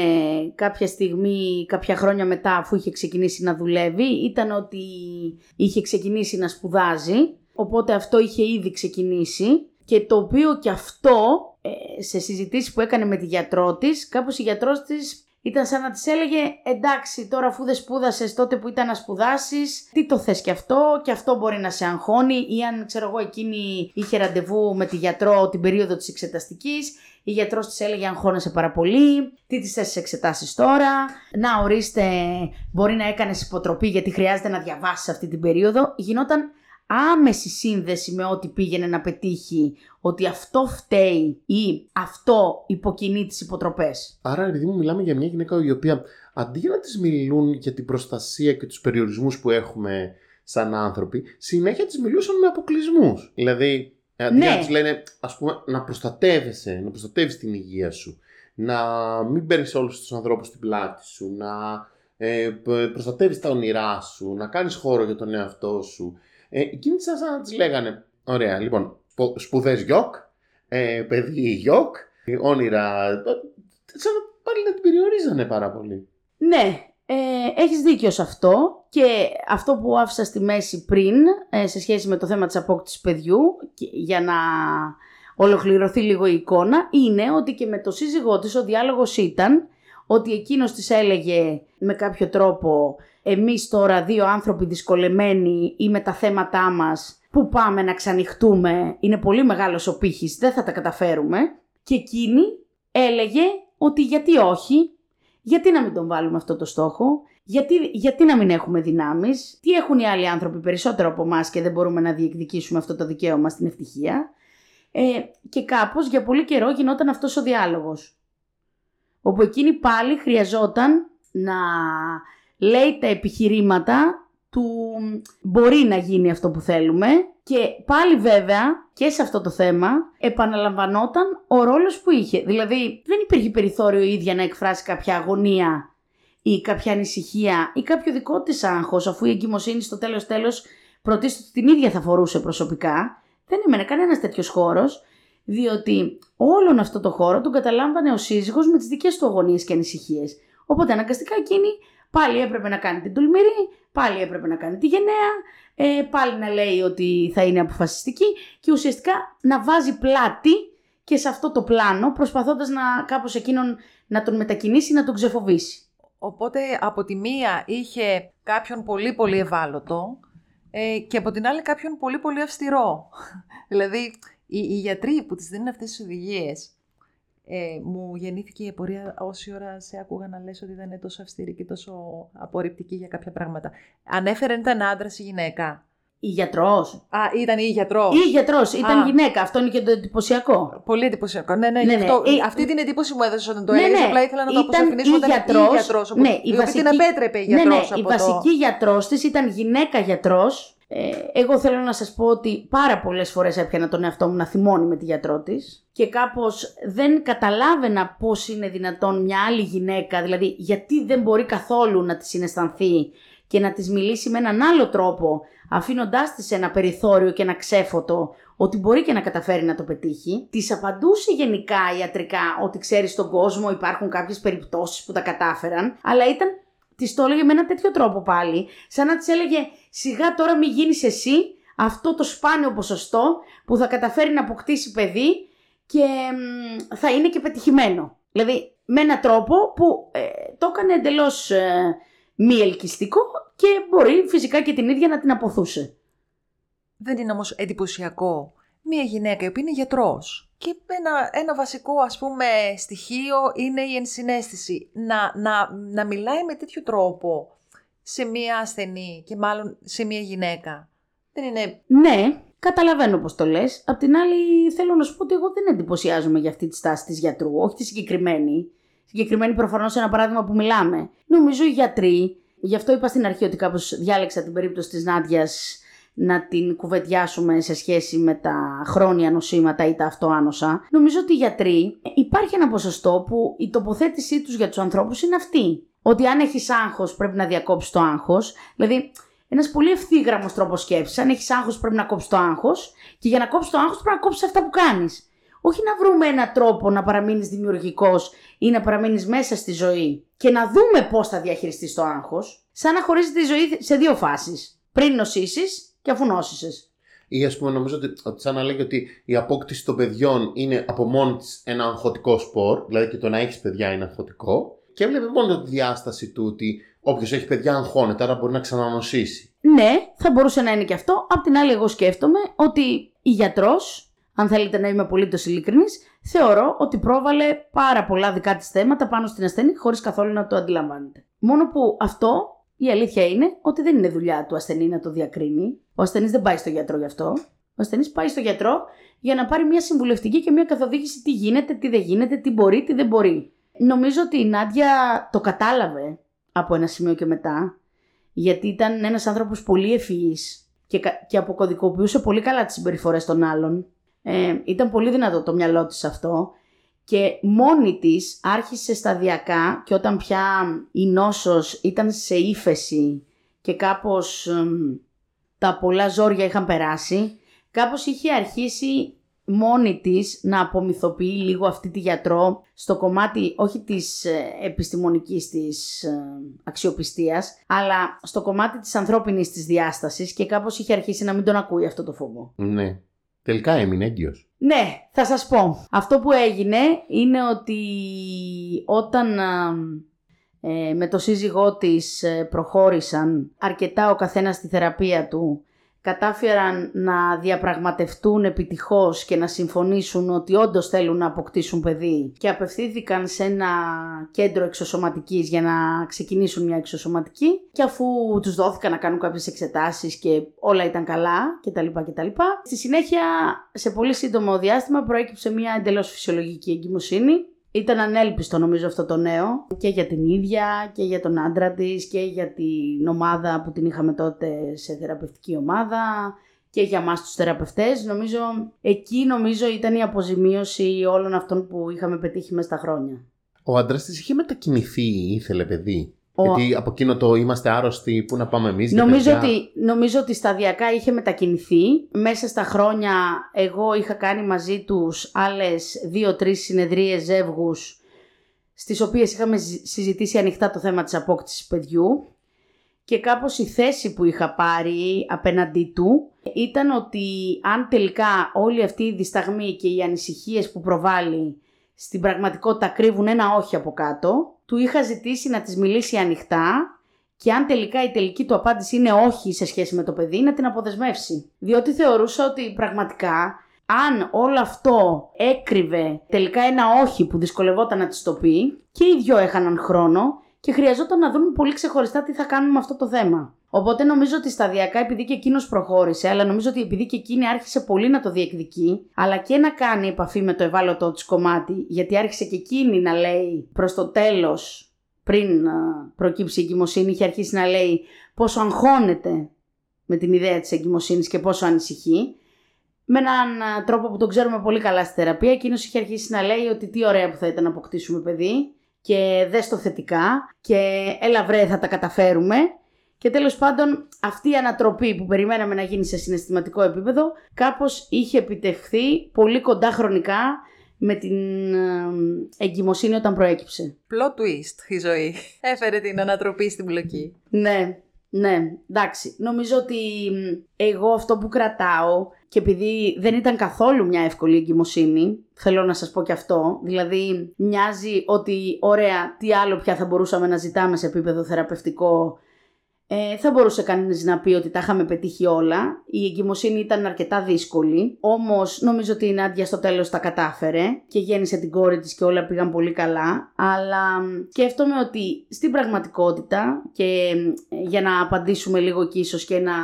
κάποια στιγμή, κάποια χρόνια μετά αφού είχε ξεκινήσει να δουλεύει ήταν ότι είχε ξεκινήσει να σπουδάζει οπότε αυτό είχε ήδη ξεκινήσει και το οποίο και αυτό ε, σε συζητήσεις που έκανε με τη γιατρό της κάπως η γιατρός της ήταν σαν να της έλεγε εντάξει τώρα αφού δεν σπούδασες τότε που ήταν να σπουδάσεις τι το θες και αυτό και αυτό μπορεί να σε αγχώνει ή αν ξέρω εγώ εκείνη είχε ραντεβού με τη γιατρό την περίοδο της εξεταστικής η γιατρός της έλεγε αγχώνεσαι πάρα πολύ, τι τις θες εξετάσεις τώρα, να ορίστε μπορεί να έκανες υποτροπή γιατί χρειάζεται να διαβάσεις αυτή την περίοδο. Γινόταν άμεση σύνδεση με ό,τι πήγαινε να πετύχει, ότι αυτό φταίει ή αυτό υποκινεί τις υποτροπές. Άρα, επειδή μου μιλάμε για μια γυναίκα η οποία αντί για να της μιλούν για την προστασία και τους περιορισμούς που έχουμε σαν άνθρωποι, συνέχεια τις μιλούσαν με αποκλεισμούς. Δηλαδή, αντί ναι. να τις λένε, ας πούμε, να προστατεύεσαι, να προστατεύεις την υγεία σου, να μην παίρνεις όλους τους ανθρώπους στην πλάτη σου, να ε, προστατεύεις τα όνειρά σου, να κάνεις χώρο για τον εαυτό σου, ε, εκείνοι σαν να τις λέγανε, ωραία, λοιπόν, σπουδές γιοκ, ε, παιδί γιοκ, όνειρα, σαν να πάλι να την περιορίζανε πάρα πολύ. Ναι, ε, έχεις δίκιο σε αυτό και αυτό που άφησα στη μέση πριν ε, σε σχέση με το θέμα της απόκτησης παιδιού για να ολοκληρωθεί λίγο η εικόνα είναι ότι και με το σύζυγό της ο διάλογος ήταν ότι εκείνος της έλεγε με κάποιο τρόπο εμείς τώρα δύο άνθρωποι δυσκολεμένοι ή με τα θέματά μας που πάμε να ξανοιχτούμε, είναι πολύ μεγάλος ο πύχης, δεν θα τα καταφέρουμε. Και εκείνη έλεγε ότι γιατί όχι, γιατί να μην τον βάλουμε αυτό το στόχο, γιατί, γιατί να μην έχουμε δυνάμεις, τι έχουν οι άλλοι άνθρωποι περισσότερο από εμάς και δεν μπορούμε να διεκδικήσουμε αυτό το δικαίωμα στην ευτυχία. Ε, και κάπως για πολύ καιρό γινόταν αυτός ο διάλογος. Όπου εκείνη πάλι χρειαζόταν να λέει τα επιχειρήματα του μπορεί να γίνει αυτό που θέλουμε και πάλι βέβαια και σε αυτό το θέμα επαναλαμβανόταν ο ρόλος που είχε. Δηλαδή δεν υπήρχε περιθώριο η ίδια να εκφράσει κάποια αγωνία ή κάποια ανησυχία ή κάποιο δικό της άγχος αφού η εγκυμοσύνη στο τέλος τέλος πρωτίστως την ίδια θα φορούσε προσωπικά. Δεν έμενε κανένας τέτοιος χώρος διότι όλον αυτό το χώρο τον καταλάμβανε ο σύζυγος με τις δικές του αγωνίες και ανησυχίες. Οπότε αναγκαστικά εκείνη Πάλι έπρεπε να κάνει την τολμηρή, πάλι έπρεπε να κάνει τη γενναία, ε, πάλι να λέει ότι θα είναι αποφασιστική και ουσιαστικά να βάζει πλάτη και σε αυτό το πλάνο προσπαθώντας να κάπως εκείνον να τον μετακινήσει, να τον ξεφοβήσει. Οπότε από τη μία είχε κάποιον πολύ πολύ ευάλωτο ε, και από την άλλη κάποιον πολύ πολύ αυστηρό. δηλαδή οι, οι γιατροί που τις δίνουν αυτές τις οδηγίες ε, μου γεννήθηκε η απορία όση ώρα σε άκουγα να λες ότι δεν είναι τόσο αυστηρή και τόσο απορριπτική για κάποια πράγματα. Ανέφερε ήταν άντρα ή γυναίκα; Η γιατρός. Α, ήταν η γιατρός. Η γιατρός, ήταν γυναίκα. Αυτό είναι και το εντυπωσιακό. Πολύ εντυπωσιακό. Ναι, ναι, ναι, ναι. Αυτό, αυτή την εντύπωση μου έδωσες όταν το ναι, έλεγες. Ναι. Απλά ήθελα να το αποσαφηνίσω όταν ήταν η γιατρός. Ναι, η βασική... την απέτρεπε η γιατρό. Ναι, ναι, η βασική γιατρός της ήταν γυναίκα γιατρός Ε, εγώ θέλω να σας πω ότι πάρα πολλές φορές έπιανα τον εαυτό μου να θυμώνει με τη γιατρό της και κάπως δεν καταλάβαινα πώς είναι δυνατόν μια άλλη γυναίκα, δηλαδή γιατί δεν μπορεί καθόλου να της συναισθανθεί και να της μιλήσει με έναν άλλο τρόπο, αφήνοντάς της ένα περιθώριο και ένα ξέφωτο ότι μπορεί και να καταφέρει να το πετύχει. Της απαντούσε γενικά ιατρικά ότι ξέρεις στον κόσμο υπάρχουν κάποιες περιπτώσεις που τα κατάφεραν, αλλά ήταν της το έλεγε με ένα τέτοιο τρόπο πάλι, σαν να της έλεγε σιγά τώρα μην γίνεις εσύ αυτό το σπάνιο ποσοστό που θα καταφέρει να αποκτήσει παιδί και θα είναι και πετυχημένο. Δηλαδή με έναν τρόπο που ε, το έκανε εντελώς ε, μη ελκυστικό και μπορεί φυσικά και την ίδια να την αποθούσε. Δεν είναι όμως εντυπωσιακό μία γυναίκα η οποία είναι γιατρός και ένα, ένα βασικό ας πούμε στοιχείο είναι η ενσυναίσθηση. Να, να, να μιλάει με τέτοιο τρόπο σε μία ασθενή και μάλλον σε μία γυναίκα. Δεν είναι... Ναι, καταλαβαίνω πώς το λες. Απ' την άλλη θέλω να σου πω ότι εγώ δεν εντυπωσιάζομαι για αυτή τη στάση της γιατρού, όχι τη συγκεκριμένη. Συγκεκριμένη προφανώς ένα παράδειγμα που μιλάμε. Νομίζω οι γιατροί, γι' αυτό είπα στην αρχή ότι κάπως διάλεξα την περίπτωση της Νάντιας να την κουβεντιάσουμε σε σχέση με τα χρόνια νοσήματα ή τα αυτοάνοσα. Νομίζω ότι οι γιατροί υπάρχει ένα ποσοστό που η τοποθέτησή τους για τους ανθρώπους είναι αυτή. Ότι αν έχεις άγχος πρέπει να διακόψεις το άγχος. Δηλαδή, ένας πολύ ευθύγραμμος τρόπος σκέψης. Αν έχεις άγχος, πρέπει να κόψεις το άγχος. Και για να κόψεις το άγχος, πρέπει να κόψεις αυτά που κάνεις. Όχι να βρούμε έναν τρόπο να παραμείνεις δημιουργικός ή να παραμείνεις μέσα στη ζωή και να δούμε πώς θα διαχειριστείς το άγχος, σαν να χωρίζει τη ζωή σε δύο φάσεις. Πριν νοσήσεις και αφού νόσησες. Ή ας πούμε, νομίζω ότι, ότι σαν να λέγει ότι η απόκτηση των παιδιών είναι από μόνη της ένα αγχωτικό σπορ, δηλαδή και το να έχεις παιδιά είναι αγχωτικό. Και έβλεπε μόνο τη διάσταση του ότι όποιος έχει παιδιά αγχώνεται, άρα μπορεί να ξανανοσήσει. Ναι, θα μπορούσε να είναι και αυτό. Απ' την άλλη, εγώ σκέφτομαι ότι η γιατρός, αν θέλετε να είμαι απολύτως ειλικρινής, θεωρώ ότι πρόβαλε πάρα πολλά δικά της θέματα πάνω στην ασθενή χωρίς καθόλου να το αντιλαμβάνεται. Μόνο που αυτό η αλήθεια είναι ότι δεν είναι δουλειά του ασθενή να το διακρίνει. Ο ασθενής δεν πάει στο γιατρό γι' αυτό. Ο ασθενής πάει στο γιατρό για να πάρει μια συμβουλευτική και μια καθοδήγηση τι γίνεται, τι δεν γίνεται, τι μπορεί, τι δεν μπορεί. Νομίζω ότι η Νάντια το κατάλαβε από ένα σημείο και μετά, γιατί ήταν ένας άνθρωπος πολύ ευφυής και, και αποκωδικοποιούσε πολύ καλά τις συμπεριφορές των άλλων. Ε, ήταν πολύ δυνατό το μυαλό της αυτό και μόνη της άρχισε σταδιακά και όταν πια η νόσος ήταν σε ύφεση και κάπως τα πολλά ζόρια είχαν περάσει, κάπως είχε αρχίσει μόνη της να απομυθοποιεί λίγο αυτή τη γιατρό στο κομμάτι όχι της ε, επιστημονικής της ε, αξιοπιστίας, αλλά στο κομμάτι της ανθρώπινης της διάστασης και κάπως είχε αρχίσει να μην τον ακούει αυτό το φόβο. Ναι. Τελικά έμεινε έγκυος. Ναι, θα σας πω. Αυτό που έγινε είναι ότι όταν ε, με το σύζυγό της ε, προχώρησαν αρκετά ο καθένας στη θεραπεία του κατάφεραν να διαπραγματευτούν επιτυχώς και να συμφωνήσουν ότι όντως θέλουν να αποκτήσουν παιδί και απευθύνθηκαν σε ένα κέντρο εξωσωματικής για να ξεκινήσουν μια εξωσωματική και αφού τους δόθηκαν να κάνουν κάποιες εξετάσεις και όλα ήταν καλά κτλ. κτλ. Στη συνέχεια σε πολύ σύντομο διάστημα προέκυψε μια εντελώς φυσιολογική εγκυμοσύνη ήταν ανέλπιστο νομίζω αυτό το νέο και για την ίδια και για τον άντρα της και για την ομάδα που την είχαμε τότε σε θεραπευτική ομάδα και για μας τους θεραπευτές. Νομίζω, εκεί νομίζω ήταν η αποζημίωση όλων αυτών που είχαμε πετύχει μέσα στα χρόνια. Ο άντρας της είχε μετακινηθεί, ήθελε παιδί; Γιατί από εκείνο το είμαστε άρρωστοι, πού να πάμε εμείς. Νομίζω, ότι, νομίζω ότι σταδιακά είχε μετακινηθεί. Μέσα στα χρόνια εγώ είχα κάνει μαζί τους άλλες δύο-τρεις συνεδρίες ζεύγους στις οποίες είχαμε συζητήσει ανοιχτά το θέμα της απόκτησης παιδιού και κάπως η θέση που είχα πάρει απέναντί του ήταν ότι αν τελικά όλη αυτή η δισταγμή και οι ανησυχίες που προβάλλει στην πραγματικότητα κρύβουν ένα όχι από κάτω, του είχα ζητήσει να της μιλήσει ανοιχτά και αν τελικά η τελική του απάντηση είναι όχι σε σχέση με το παιδί, να την αποδεσμεύσει. Διότι θεωρούσα ότι πραγματικά αν όλο αυτό έκρυβε τελικά ένα όχι που δυσκολευόταν να της το πει και οι δυο έχαναν χρόνο και χρειαζόταν να δουν πολύ ξεχωριστά τι θα κάνουν με αυτό το θέμα. Οπότε νομίζω ότι σταδιακά, επειδή και εκείνος προχώρησε, αλλά νομίζω ότι επειδή και εκείνη άρχισε πολύ να το διεκδικεί, αλλά και να κάνει επαφή με το ευάλωτό της κομμάτι, γιατί άρχισε και εκείνη να λέει προς το τέλος, πριν προκύψει η εγκυμοσύνη, είχε αρχίσει να λέει πόσο αγχώνεται με την ιδέα της εγκυμοσύνης και πόσο ανησυχεί. Με έναν α, τρόπο που τον ξέρουμε πολύ καλά στη θεραπεία, εκείνος είχε αρχίσει να λέει ότι τι ωραία που θα ήταν να αποκτήσουμε παιδί και δες το θετικά και έλα βρε θα τα καταφέρουμε. Και τέλος πάντων αυτή η ανατροπή που περιμέναμε να γίνει σε συναισθηματικό επίπεδο κάπως είχε επιτευχθεί πολύ κοντά χρονικά με την ε, εγκυμοσύνη όταν προέκυψε. Plot twist η ζωή. Έφερε την ανατροπή στην πλοκή. Ναι, ναι, εντάξει. Νομίζω ότι μ, εγώ αυτό που κρατάω και επειδή δεν ήταν καθόλου μια εύκολη εγκυμοσύνη, θέλω να σας πω και αυτό, δηλαδή μοιάζει ότι ωραία, τι άλλο πια θα μπορούσαμε να ζητάμε σε επίπεδο θεραπευτικό ε, θα μπορούσε κανείς να πει ότι τα είχαμε πετύχει όλα. Η εγκυμοσύνη ήταν αρκετά δύσκολη. Όμως νομίζω ότι η Νάντια στο τέλος τα κατάφερε και γέννησε την κόρη της και όλα πήγαν πολύ καλά. Αλλά μ, σκέφτομαι ότι στην πραγματικότητα και ε, για να απαντήσουμε λίγο και ίσως και ένα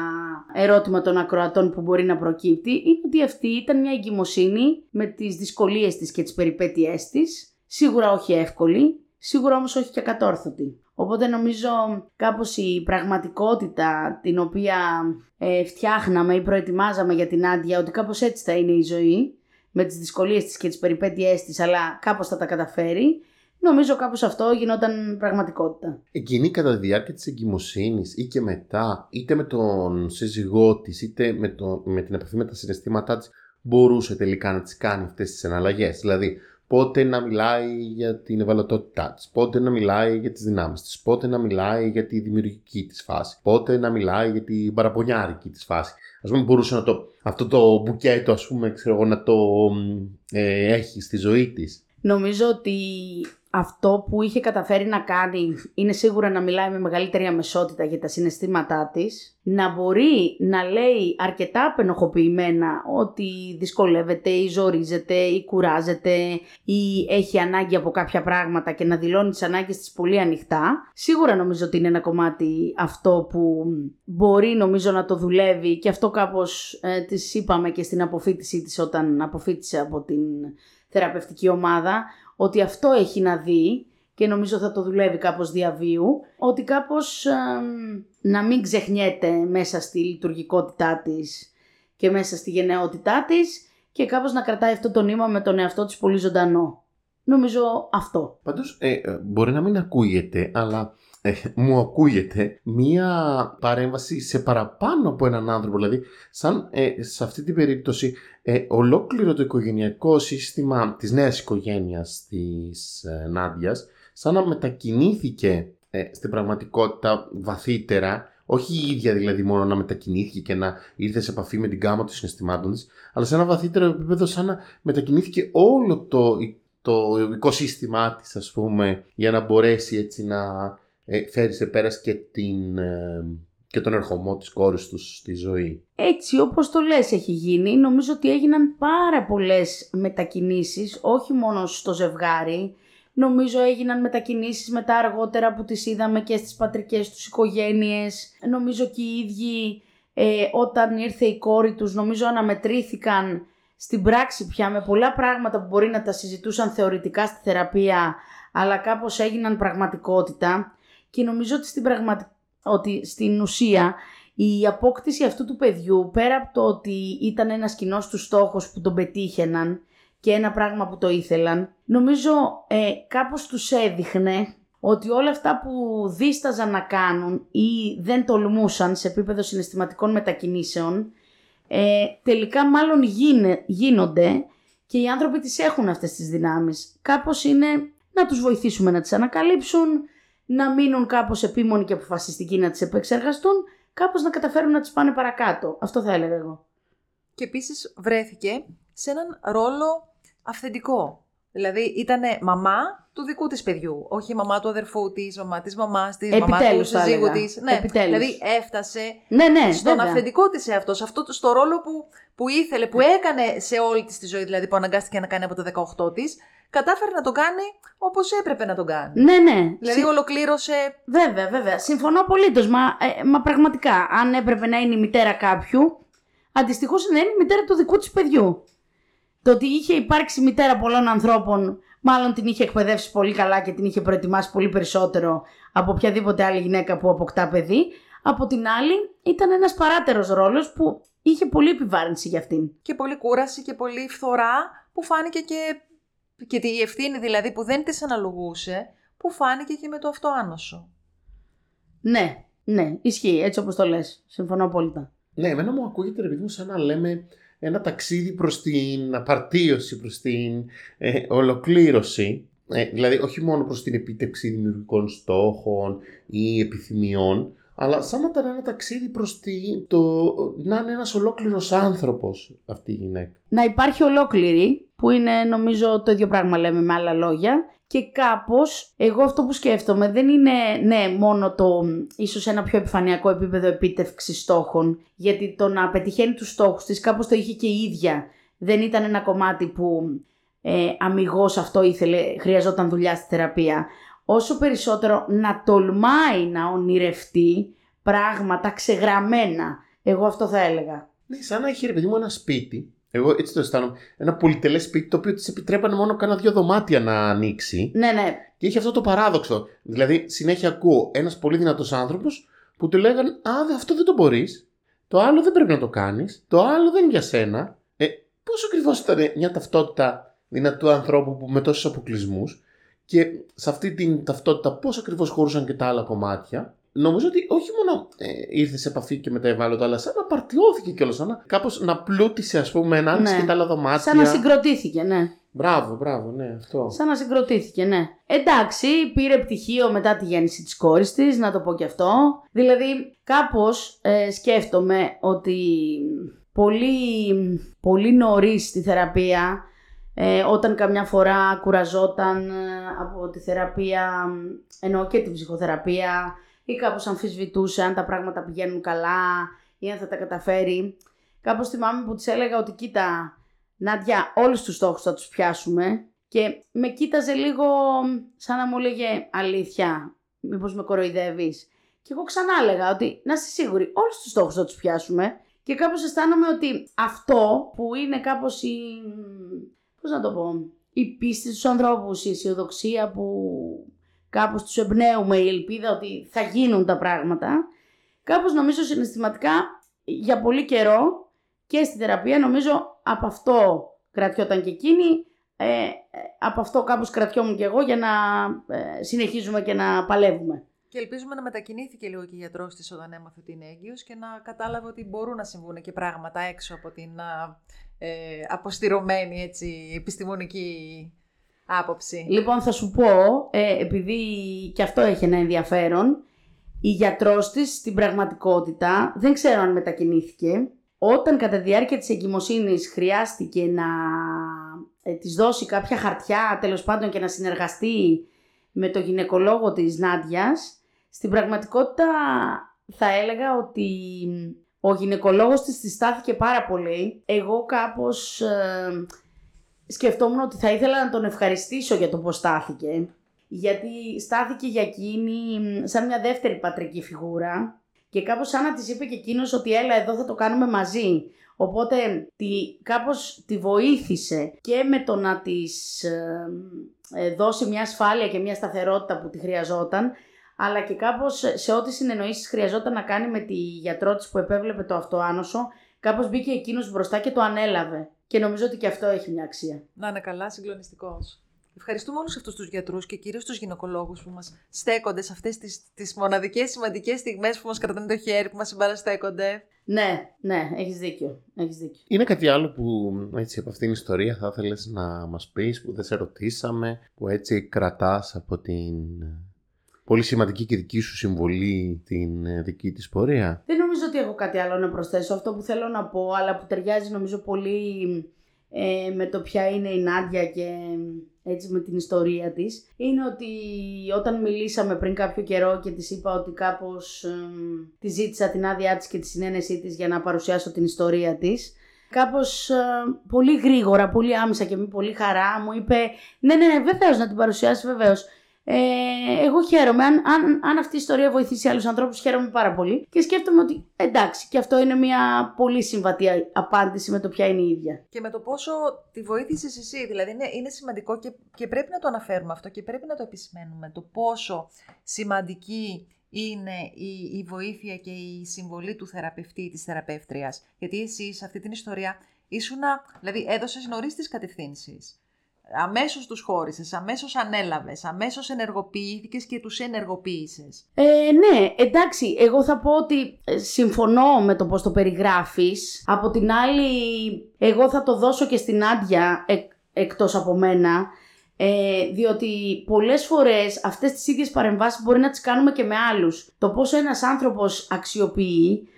ερώτημα των ακροατών που μπορεί να προκύπτει είναι ότι αυτή ήταν μια εγκυμοσύνη με τις δυσκολίες της και τις περιπέτειές της. Σίγουρα όχι εύκολη, σίγουρα όμως όχι και κατόρθωτη. Οπότε νομίζω κάπως η πραγματικότητα την οποία ε, φτιάχναμε ή προετοιμάζαμε για την Άντια ότι κάπως έτσι θα είναι η ζωή με τις δυσκολίες της και τις περιπέτειές της αλλά κάπως θα τα καταφέρει νομίζω κάπως αυτό γινόταν πραγματικότητα. Εκείνη κατά τη διάρκεια της εγκυμοσύνης ή και μετά, είτε με τον σύζυγό της, είτε με, το, με την επαφή με τα συναισθήματά της, μπορούσε τελικά να τις κάνει αυτές τις εναλλαγές. Δηλαδή, πότε να μιλάει για την ευαλωτότητά της, πότε να μιλάει για τις δυνάμεις της, πότε να μιλάει για τη δημιουργική της φάση, πότε να μιλάει για την παραπονιάρικη της φάση. Ας πούμε μπορούσε να το, αυτό το μπουκέτο ας πούμε ξέρω εγώ, να το ε, έχει στη ζωή της. Νομίζω ότι αυτό που είχε καταφέρει να κάνει είναι σίγουρα να μιλάει με μεγαλύτερη αμεσότητα για τα συναισθήματά της, να μπορεί να λέει αρκετά απενοχοποιημένα ότι δυσκολεύεται ή ζορίζεται ή κουράζεται ή έχει ανάγκη από κάποια πράγματα και να δηλώνει τις ανάγκες της πολύ ανοιχτά. Σίγουρα νομίζω ότι είναι ένα κομμάτι αυτό που μπορεί νομίζω να το δουλεύει και αυτό κάπως ε, της είπαμε και στην αποφύτισή της όταν αποφύτησε από την θεραπευτική ομάδα ότι αυτό έχει να δει και νομίζω θα το δουλεύει κάπως διαβίου, ότι κάπως εμ, να μην ξεχνιέται μέσα στη λειτουργικότητά της και μέσα στη γενναιότητά της και κάπως να κρατάει αυτό το νήμα με τον εαυτό της πολύ ζωντανό. Νομίζω αυτό. Πάντως ε, ε, μπορεί να μην ακούγεται, αλλά ε, μου ακούγεται μία παρέμβαση σε παραπάνω από έναν άνθρωπο. Δηλαδή, σαν ε, σε αυτή την περίπτωση, ε, ολόκληρο το οικογενειακό σύστημα της νέας οικογένειας της ε, Νάντιας, σαν να μετακινήθηκε ε, στην πραγματικότητα βαθύτερα, όχι η ίδια δηλαδή μόνο να μετακινήθηκε και να ήρθε σε επαφή με την γάμα των συναισθημάτων της, αλλά σε ένα βαθύτερο επίπεδο σαν να μετακινήθηκε όλο το, το οικοσύστημά της ας πούμε για να μπορέσει έτσι να ε, φέρεις σε πέρας και, την, ε, και τον ερχομό της κόρης τους στη ζωή. Έτσι όπως το λες έχει γίνει, νομίζω ότι έγιναν πάρα πολλές μετακινήσεις, όχι μόνο στο ζευγάρι, Νομίζω έγιναν μετακινήσεις μετά αργότερα που τις είδαμε και στις πατρικές τους οικογένειες. Νομίζω και οι ίδιοι ε, όταν ήρθε η κόρη τους νομίζω αναμετρήθηκαν στην πράξη πια με πολλά πράγματα που μπορεί να τα συζητούσαν θεωρητικά στη θεραπεία αλλά κάπως έγιναν πραγματικότητα και νομίζω ότι στην, πραγματι... ότι στην ουσία η απόκτηση αυτού του παιδιού πέρα από το ότι ήταν ένας κοινός του στόχος που τον πετύχαιναν και ένα πράγμα που το ήθελαν, νομίζω ε, κάπως τους έδειχνε ότι όλα αυτά που δίσταζαν να κάνουν ή δεν τολμούσαν σε επίπεδο συναισθηματικών μετακινήσεων, ε, τελικά μάλλον γίνε, γίνονται και οι άνθρωποι τις έχουν αυτές τις δυνάμεις. Κάπως είναι να τους βοηθήσουμε να τις ανακαλύψουν, να μείνουν κάπως επίμονοι και αποφασιστικοί να τις επεξεργαστούν, κάπως να καταφέρουν να τις πάνε παρακάτω. Αυτό θα έλεγα εγώ. Και επίσης βρέθηκε σε έναν ρόλο αυθεντικό. Δηλαδή ήταν μαμά του δικού της παιδιού, όχι μαμά του αδερφού της, μαμά της μαμάς της, μαμά του Επιτέλους, θα συζύγου έλεγα. της. Ναι, Επιτέλους. δηλαδή έφτασε Ναι, ναι, στον βέβαια. αυθεντικό της εαυτός, σε αυτό το, στο ρόλο που, που ήθελε, που έκανε σε όλη της τη ζωή, δηλαδή που αναγκάστηκε να κάνει από το 18 της, κατάφερε να το κάνει όπως έπρεπε να τον κάνει. Ναι, ναι. Δηλαδή ολοκλήρωσε Βέβαια, βέβαια. Συμφωνώ απολύτως. Μα, ε, μα πραγματικά, αν έπρεπε να είναι η μητέρα κάποιου, αντιστοιχώς να είναι η μητέρα του δικού της παιδιού. Το ότι είχε υπάρξει μητέρα πολλών ανθρώπων, μάλλον την είχε εκπαιδεύσει πολύ καλά και την είχε προετοιμάσει πολύ περισσότερο από οποιαδήποτε άλλη γυναίκα που αποκτά παιδί. Από την άλλη ήταν ένας παράτερος ρόλος που είχε πολύ επιβάρυνση για αυτήν. Και πολύ κούραση και πολύ φθορά που φάνηκε και, και η ευθύνη δηλαδή που δεν της αναλογούσε, που φάνηκε και με το αυτοάνωσο. Ναι, ναι, ισχύει έτσι όπως το λες. Συμφωνώ απόλυτα. Ναι, εμένα μου ακούγεται ρε παιδί μου σαν να λέμε ένα ταξίδι προς την απαρτίωση, προς την ε, ολοκλήρωση. Ε, δηλαδή όχι μόνο προς την επίτευξη δημιουργικών στόχων ή επιθυμιών, αλλά σαν να ήταν ένα ταξίδι προς τη, το, να είναι ένας ολόκληρος άνθρωπος αυτή η γυναίκα. Να υπάρχει ολόκληρη, που είναι νομίζω το ίδιο πράγμα λέμε με άλλα λόγια, και κάπως εγώ αυτό που σκέφτομαι δεν είναι ναι μόνο το ίσως ένα πιο επιφανειακό επίπεδο επίτευξης στόχων γιατί το να πετυχαίνει τους στόχους της κάπως το είχε και η ίδια. Δεν ήταν ένα κομμάτι που ε, αμυγός αυτό ήθελε, χρειαζόταν δουλειά στη θεραπεία όσο περισσότερο να τολμάει να ονειρευτεί πράγματα ξεγραμμένα εγώ αυτό θα έλεγα Ναι, σαν να έχει ρε παιδί μου ένα σπίτι εγώ έτσι το αισθάνομαι. Ένα πολυτελές σπίτι το οποίο της επιτρέπανε μόνο κάνα δύο δωμάτια να ανοίξει. Ναι, ναι. Και είχε αυτό το παράδοξο. Δηλαδή, συνέχεια ακούω ένας πολύ δυνατός άνθρωπος που του λέγανε Α, αυτό δεν το μπορείς. Το άλλο δεν πρέπει να το κάνεις. Το άλλο δεν είναι για σένα. Ε, πόσο ακριβώς ήταν μια ταυτότητα δυνατού ανθρώπου που με τόσους αποκλεισμούς; Και σε αυτή την ταυτότητα, πώς ακριβώς χωρούσαν και τα άλλα κομμάτια νομίζω ότι όχι μόνο ε, ήρθε σε επαφή και με τα ευάλωτα, αλλά σαν να παρτιώθηκε κιόλας. Σαν να κάπως να πλούτησε, ας πούμε, έναν ναι. και τα άλλα δωμάτια. Σαν να συγκροτήθηκε, ναι. Μπράβο, μπράβο, ναι, αυτό. Σαν να συγκροτήθηκε, ναι. Εντάξει, πήρε πτυχίο μετά τη γέννηση της κόρης της, να το πω κι αυτό. Δηλαδή, κάπως ε, σκέφτομαι ότι πολύ, πολύ νωρίς στη θεραπεία ε, όταν καμιά φορά κουραζόταν ε, από τη θεραπεία, ενώ και την ψυχοθεραπεία, ή κάπως αμφισβητούσε αν τα πράγματα πηγαίνουν καλά ή αν θα τα καταφέρει. Κάπως θυμάμαι που της έλεγα ότι κοίτα Νάντια όλους τους στόχους θα τους πιάσουμε και με κοίταζε λίγο σαν να μου έλεγε αλήθεια, μήπως με κοροϊδεύεις. Και εγώ ξανά έλεγα ότι να είσαι σίγουρη όλους τους στόχους θα τους πιάσουμε και κάπως αισθάνομαι ότι αυτό που είναι κάπως η... πώς να το πω... Η πίστη στους ανθρώπους, η αισιοδοξία που κάπως τους εμπνέουμε η ελπίδα ότι θα γίνουν τα πράγματα. Κάπως νομίζω συναισθηματικά για πολύ καιρό και στη θεραπεία νομίζω από αυτό κρατιόταν και εκείνη, ε, από αυτό κάπως κρατιόμουν και εγώ για να ε, συνεχίζουμε και να παλεύουμε. Και ελπίζουμε να μετακινήθηκε λίγο και η γιατρός της όταν έμαθε ότι είναι έγκυος και να κατάλαβε ότι μπορούν να συμβούν και πράγματα έξω από την ε, αποστηρωμένη έτσι, επιστημονική άποψη. Λοιπόν, θα σου πω, ε, επειδή και αυτό έχει ένα ενδιαφέρον, η γιατρός της στην πραγματικότητα, δεν ξέρω αν μετακινήθηκε, όταν κατά τη διάρκεια της εγκυμοσύνης χρειάστηκε να ε, της δώσει κάποια χαρτιά, τέλος πάντων και να συνεργαστεί με το γυναικολόγο της Νάντιας, στην πραγματικότητα θα έλεγα ότι ο γυναικολόγος της τη στάθηκε πάρα πολύ. Εγώ κάπως... Ε, σκεφτόμουν ότι θα ήθελα να τον ευχαριστήσω για το πώς στάθηκε. Γιατί στάθηκε για εκείνη σαν μια δεύτερη πατρική φιγούρα και κάπως σαν να της είπε και εκείνος ότι έλα εδώ θα το κάνουμε μαζί. Οπότε τη, κάπως τη βοήθησε και με το να της ε, δώσει μια ασφάλεια και μια σταθερότητα που τη χρειαζόταν αλλά και κάπως σε ό,τι συνεννοήσεις χρειαζόταν να κάνει με τη γιατρό της που επέβλεπε το αυτοάνωσο, κάπως μπήκε εκείνος μπροστά και το ανέλαβε. Και νομίζω ότι και αυτό έχει μια αξία. Να είναι καλά, συγκλονιστικός. Ευχαριστούμε όλους αυτούς τους γιατρούς και κυρίως τους γυναικολόγους που μας στέκονται σε αυτές τις τις μοναδικές σημαντικές στιγμές που μας κρατάνε το χέρι, που μας συμπαραστέκονται. Ναι, ναι, έχεις δίκιο. Έχεις δίκιο. Είναι κάτι άλλο που έτσι από αυτήν την ιστορία θα ήθελες να μας πεις, που δεν σε ρωτήσαμε, που έτσι κρατάς από την πολύ σημαντική και δική σου συμβολή την ε, δική της πορεία. Δεν νομίζω ότι έχω κάτι άλλο να προσθέσω. Αυτό που θέλω να πω, αλλά που ταιριάζει νομίζω πολύ ε, με το ποια είναι η Νάντια και έτσι με την ιστορία της, είναι ότι όταν μιλήσαμε πριν κάποιο καιρό και της είπα ότι κάπως ε, τη ζήτησα την άδειά της και τη συνένεσή της για να παρουσιάσω την ιστορία της, κάπως πολύ γρήγορα, πολύ άμεσα και με πολύ χαρά μου είπε ναι, ναι, ναι, βεβαίως να την παρουσιάσει, βεβαίως. Ε, εγώ χαίρομαι. Αν, αν, αν αυτή η ιστορία βοηθήσει άλλους ανθρώπους, χαίρομαι πάρα πολύ. Και σκέφτομαι ότι εντάξει, και αυτό είναι μια πολύ συμβατή απάντηση με το ποια είναι η ίδια. Και με το πόσο τη βοήθησες εσύ. Δηλαδή, είναι, είναι σημαντικό και, και πρέπει να το αναφέρουμε αυτό και πρέπει να το επισημαίνουμε. Το πόσο σημαντική είναι η, η βοήθεια και η συμβολή του θεραπευτή, της θεραπεύτριας. Γιατί εσύ σε αυτή την ιστορία ήσουν, δηλαδή έδωσες νωρίς τις κατευθύνσεις. Αμέσως τους χώρισες, αμέσως ανέλαβες, αμέσως ενεργοποιήθηκες και τους ενεργοποίησες. Ε, ναι, εντάξει, εγώ θα πω ότι ε, συμφωνώ με το πώς το περιγράφεις. Από την άλλη, εγώ θα το δώσω και στην Άντια εκ, εκτός από μένα. Ε, διότι πολλές φορές αυτές τις ίδιες παρεμβάσεις μπορεί να τις κάνουμε και με άλλους. Το πόσο ένας άνθρωπος αξιοποιεί,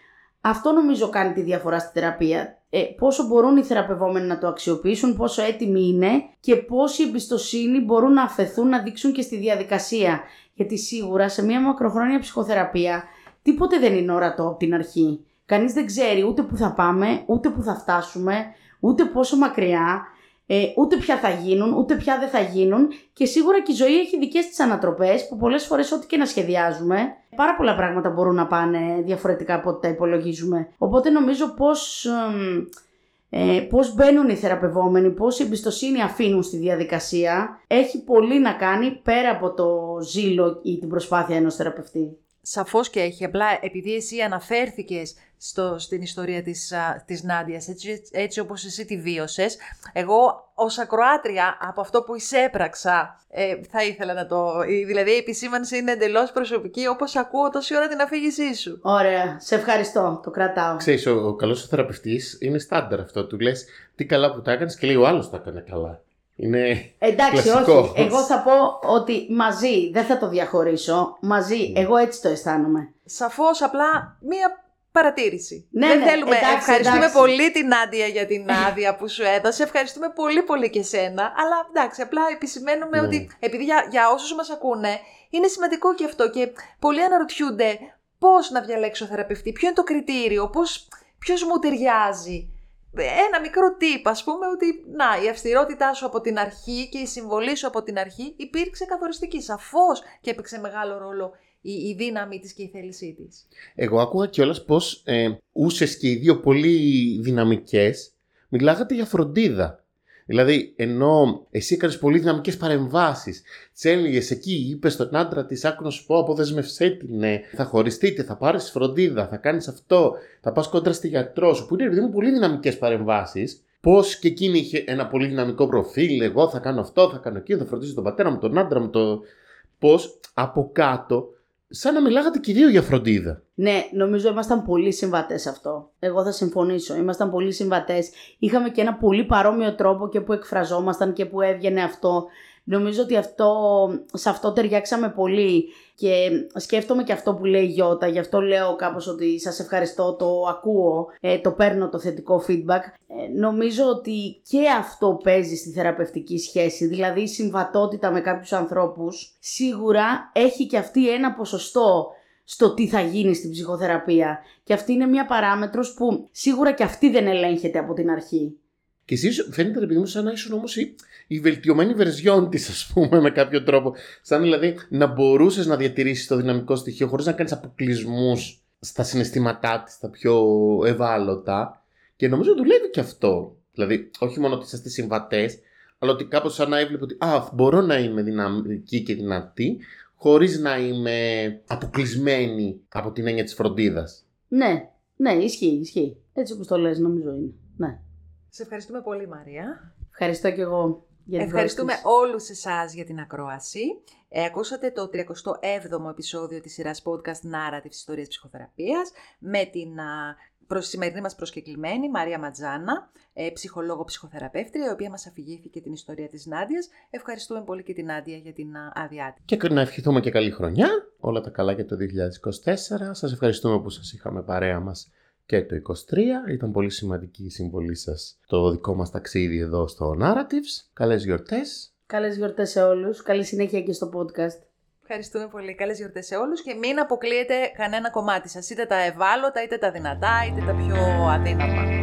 αυτό νομίζω κάνει τη διαφορά στη θεραπεία. Ε, πόσο μπορούν οι θεραπευόμενοι να το αξιοποιήσουν, πόσο έτοιμοι είναι και πόση εμπιστοσύνη μπορούν να αφαιθούν να δείξουν και στη διαδικασία. Γιατί σίγουρα σε μια μακροχρόνια ψυχοθεραπεία τίποτε δεν είναι ορατό από την αρχή. Κανείς δεν ξέρει ούτε που θα πάμε, ούτε που θα φτάσουμε, ούτε πόσο μακριά ε, ούτε ποια θα γίνουν, ούτε ποια δεν θα γίνουν και σίγουρα και η ζωή έχει δικές της ανατροπές που πολλές φορές ό,τι και να σχεδιάζουμε πάρα πολλά πράγματα μπορούν να πάνε διαφορετικά από ό,τι τα υπολογίζουμε. Οπότε νομίζω πως, ε, πώς μπαίνουν οι θεραπευόμενοι, πώς η εμπιστοσύνη αφήνουν στη διαδικασία έχει πολύ να κάνει πέρα από το ζήλο ή την προσπάθεια ενός θεραπευτή. Σαφώς και έχει, απλά επειδή εσύ αναφέρθηκες στο, στην ιστορία της, α, της Νάντιας, έτσι, έτσι όπως εσύ τη βίωσες, εγώ ως ακροάτρια από αυτό που εισέπραξα ε, θα ήθελα να το... Δηλαδή η επισήμανση είναι εντελώς προσωπική όπως ακούω τόση ώρα την αφήγησή σου. Ωραία, σε ευχαριστώ, το κρατάω. Ξέρεις, ο, ο καλός θεραπευτής είναι στάνταρ αυτό. Του λες τι καλά που τα έκανες και λέει ο άλλος τα έκανε καλά. Είναι Εντάξει, κλασικό. όχι. Εγώ θα πω ότι μαζί, δεν θα το διαχωρίσω. Μαζί, εγώ έτσι το αισθάνομαι. Σαφώς, απλά μία παρατήρηση. Ναι, Δεν ναι, θέλουμε. εντάξει, ευχαριστούμε εντάξει. πολύ την Άντια για την άδεια που σου έδωσε. Ευχαριστούμε πολύ πολύ και σένα. Αλλά εντάξει, απλά επισημαίνουμε Ναι. ότι επειδή για, για όσους μας ακούνε, είναι σημαντικό και αυτό και πολλοί αναρωτιούνται πώς να διαλέξω θεραπευτή, ποιο είναι το κριτήριο, πώς, ποιος μου ταιριάζει. Ένα μικρό tip, ας πούμε, ότι να, η αυστηρότητά σου από την αρχή και η συμβολή σου από την αρχή υπήρξε καθοριστική. Σαφώς και έπαιξε μεγάλο ρόλο η, η δύναμη της και η θέλησή της. Εγώ άκουγα κιόλας πως ε, ούσες και οι δύο πολύ δυναμικές μιλάγατε για φροντίδα. Δηλαδή, ενώ εσύ έκανες πολύ δυναμικές παρεμβάσεις, τη έλεγες εκεί, είπες στον άντρα της: Άκου να σου πω, αποδεσμευσέ την, ναι, θα χωριστείτε, θα πάρεις φροντίδα, θα κάνεις αυτό, θα πας κόντρα στη γιατρό σου, που είναι επειδή μου πολύ δυναμικές παρεμβάσεις. Πώς και εκείνη είχε ένα πολύ δυναμικό προφίλ, εγώ θα κάνω αυτό, θα κάνω εκείνο, θα φροντίσω τον πατέρα μου, τον άντρα μου, το. Πώς από κάτω, σαν να μιλάγατε και οι δύο για φροντίδα. Ναι, νομίζω ήμασταν πολύ συμβατές σε αυτό. Εγώ θα συμφωνήσω. Ήμασταν πολύ συμβατές. Είχαμε και ένα πολύ παρόμοιο τρόπο και που εκφραζόμασταν και που έβγαινε αυτό. Νομίζω ότι αυτό, σε αυτό ταιριάξαμε πολύ και σκέφτομαι και αυτό που λέει η Γιώτα, γι' αυτό λέω κάπως ότι σας ευχαριστώ, το ακούω, ε, το παίρνω το θετικό feedback. Ε, νομίζω ότι και αυτό παίζει στη θεραπευτική σχέση, δηλαδή η συμβατότητα με κάποιους ανθρώπους σίγουρα έχει και αυτή ένα ποσοστό στο τι θα γίνει στην ψυχοθεραπεία. Και αυτή είναι μια παράμετρος που σίγουρα και αυτή δεν ελέγχεται από την αρχή. Και εσύ φαίνεται ρε παιδί μου σαν να ήσουν όμως η, η βελτιωμένη βερζιόν της, ας πούμε, με κάποιο τρόπο. Σαν δηλαδή να μπορούσες να διατηρήσεις το δυναμικό στοιχείο χωρίς να κάνεις αποκλεισμούς στα συναισθήματά της, τα πιο ευάλωτα. Και νομίζω δουλεύει και αυτό. Δηλαδή, όχι μόνο ότι είσαστε συμβατές, αλλά ότι κάπως σαν να έβλεπε ότι Α, μπορώ να είμαι δυναμική και δυνατή, χωρίς να είμαι αποκλεισμένη από την έννοια της φροντίδας. Ναι, ναι, ισχύει, ισχύει. Έτσι όπως το λες νομίζω είναι. Ναι. Σε ευχαριστούμε πολύ Μαρία. Ευχαριστώ και εγώ για την Ευχαριστούμε πρόσκληση. όλους εσάς για την ακρόαση. Ε, ακούσατε το 37ο επεισόδιο της σειράς podcast Narrative Ιστορίας Ψυχοθεραπείας με την α, προς σημερινή μας προσκεκλημένη Μαρία Ματζάνα, ε, ψυχολόγο ψυχοθεραπεύτρια, η οποία μας αφηγήθηκε την ιστορία της Νάντιας. Ευχαριστούμε πολύ και την Νάντια για την α, άδειά της. Και να ευχηθούμε και καλή χρονιά. Όλα τα καλά για το 2024. Σας ευχαριστούμε που σας είχαμε παρέα μας και το 2023. Ήταν πολύ σημαντική η συμβολή σας το δικό μας ταξίδι εδώ στο Narratives. Καλές γιορτές. Καλές γιορτές σε όλους. Καλή συνέχεια και στο podcast. Ευχαριστούμε πολύ. Καλές γιορτές σε όλους και μην αποκλείετε κανένα κομμάτι σας, είτε τα ευάλωτα, είτε τα δυνατά, είτε τα πιο αδύναμα.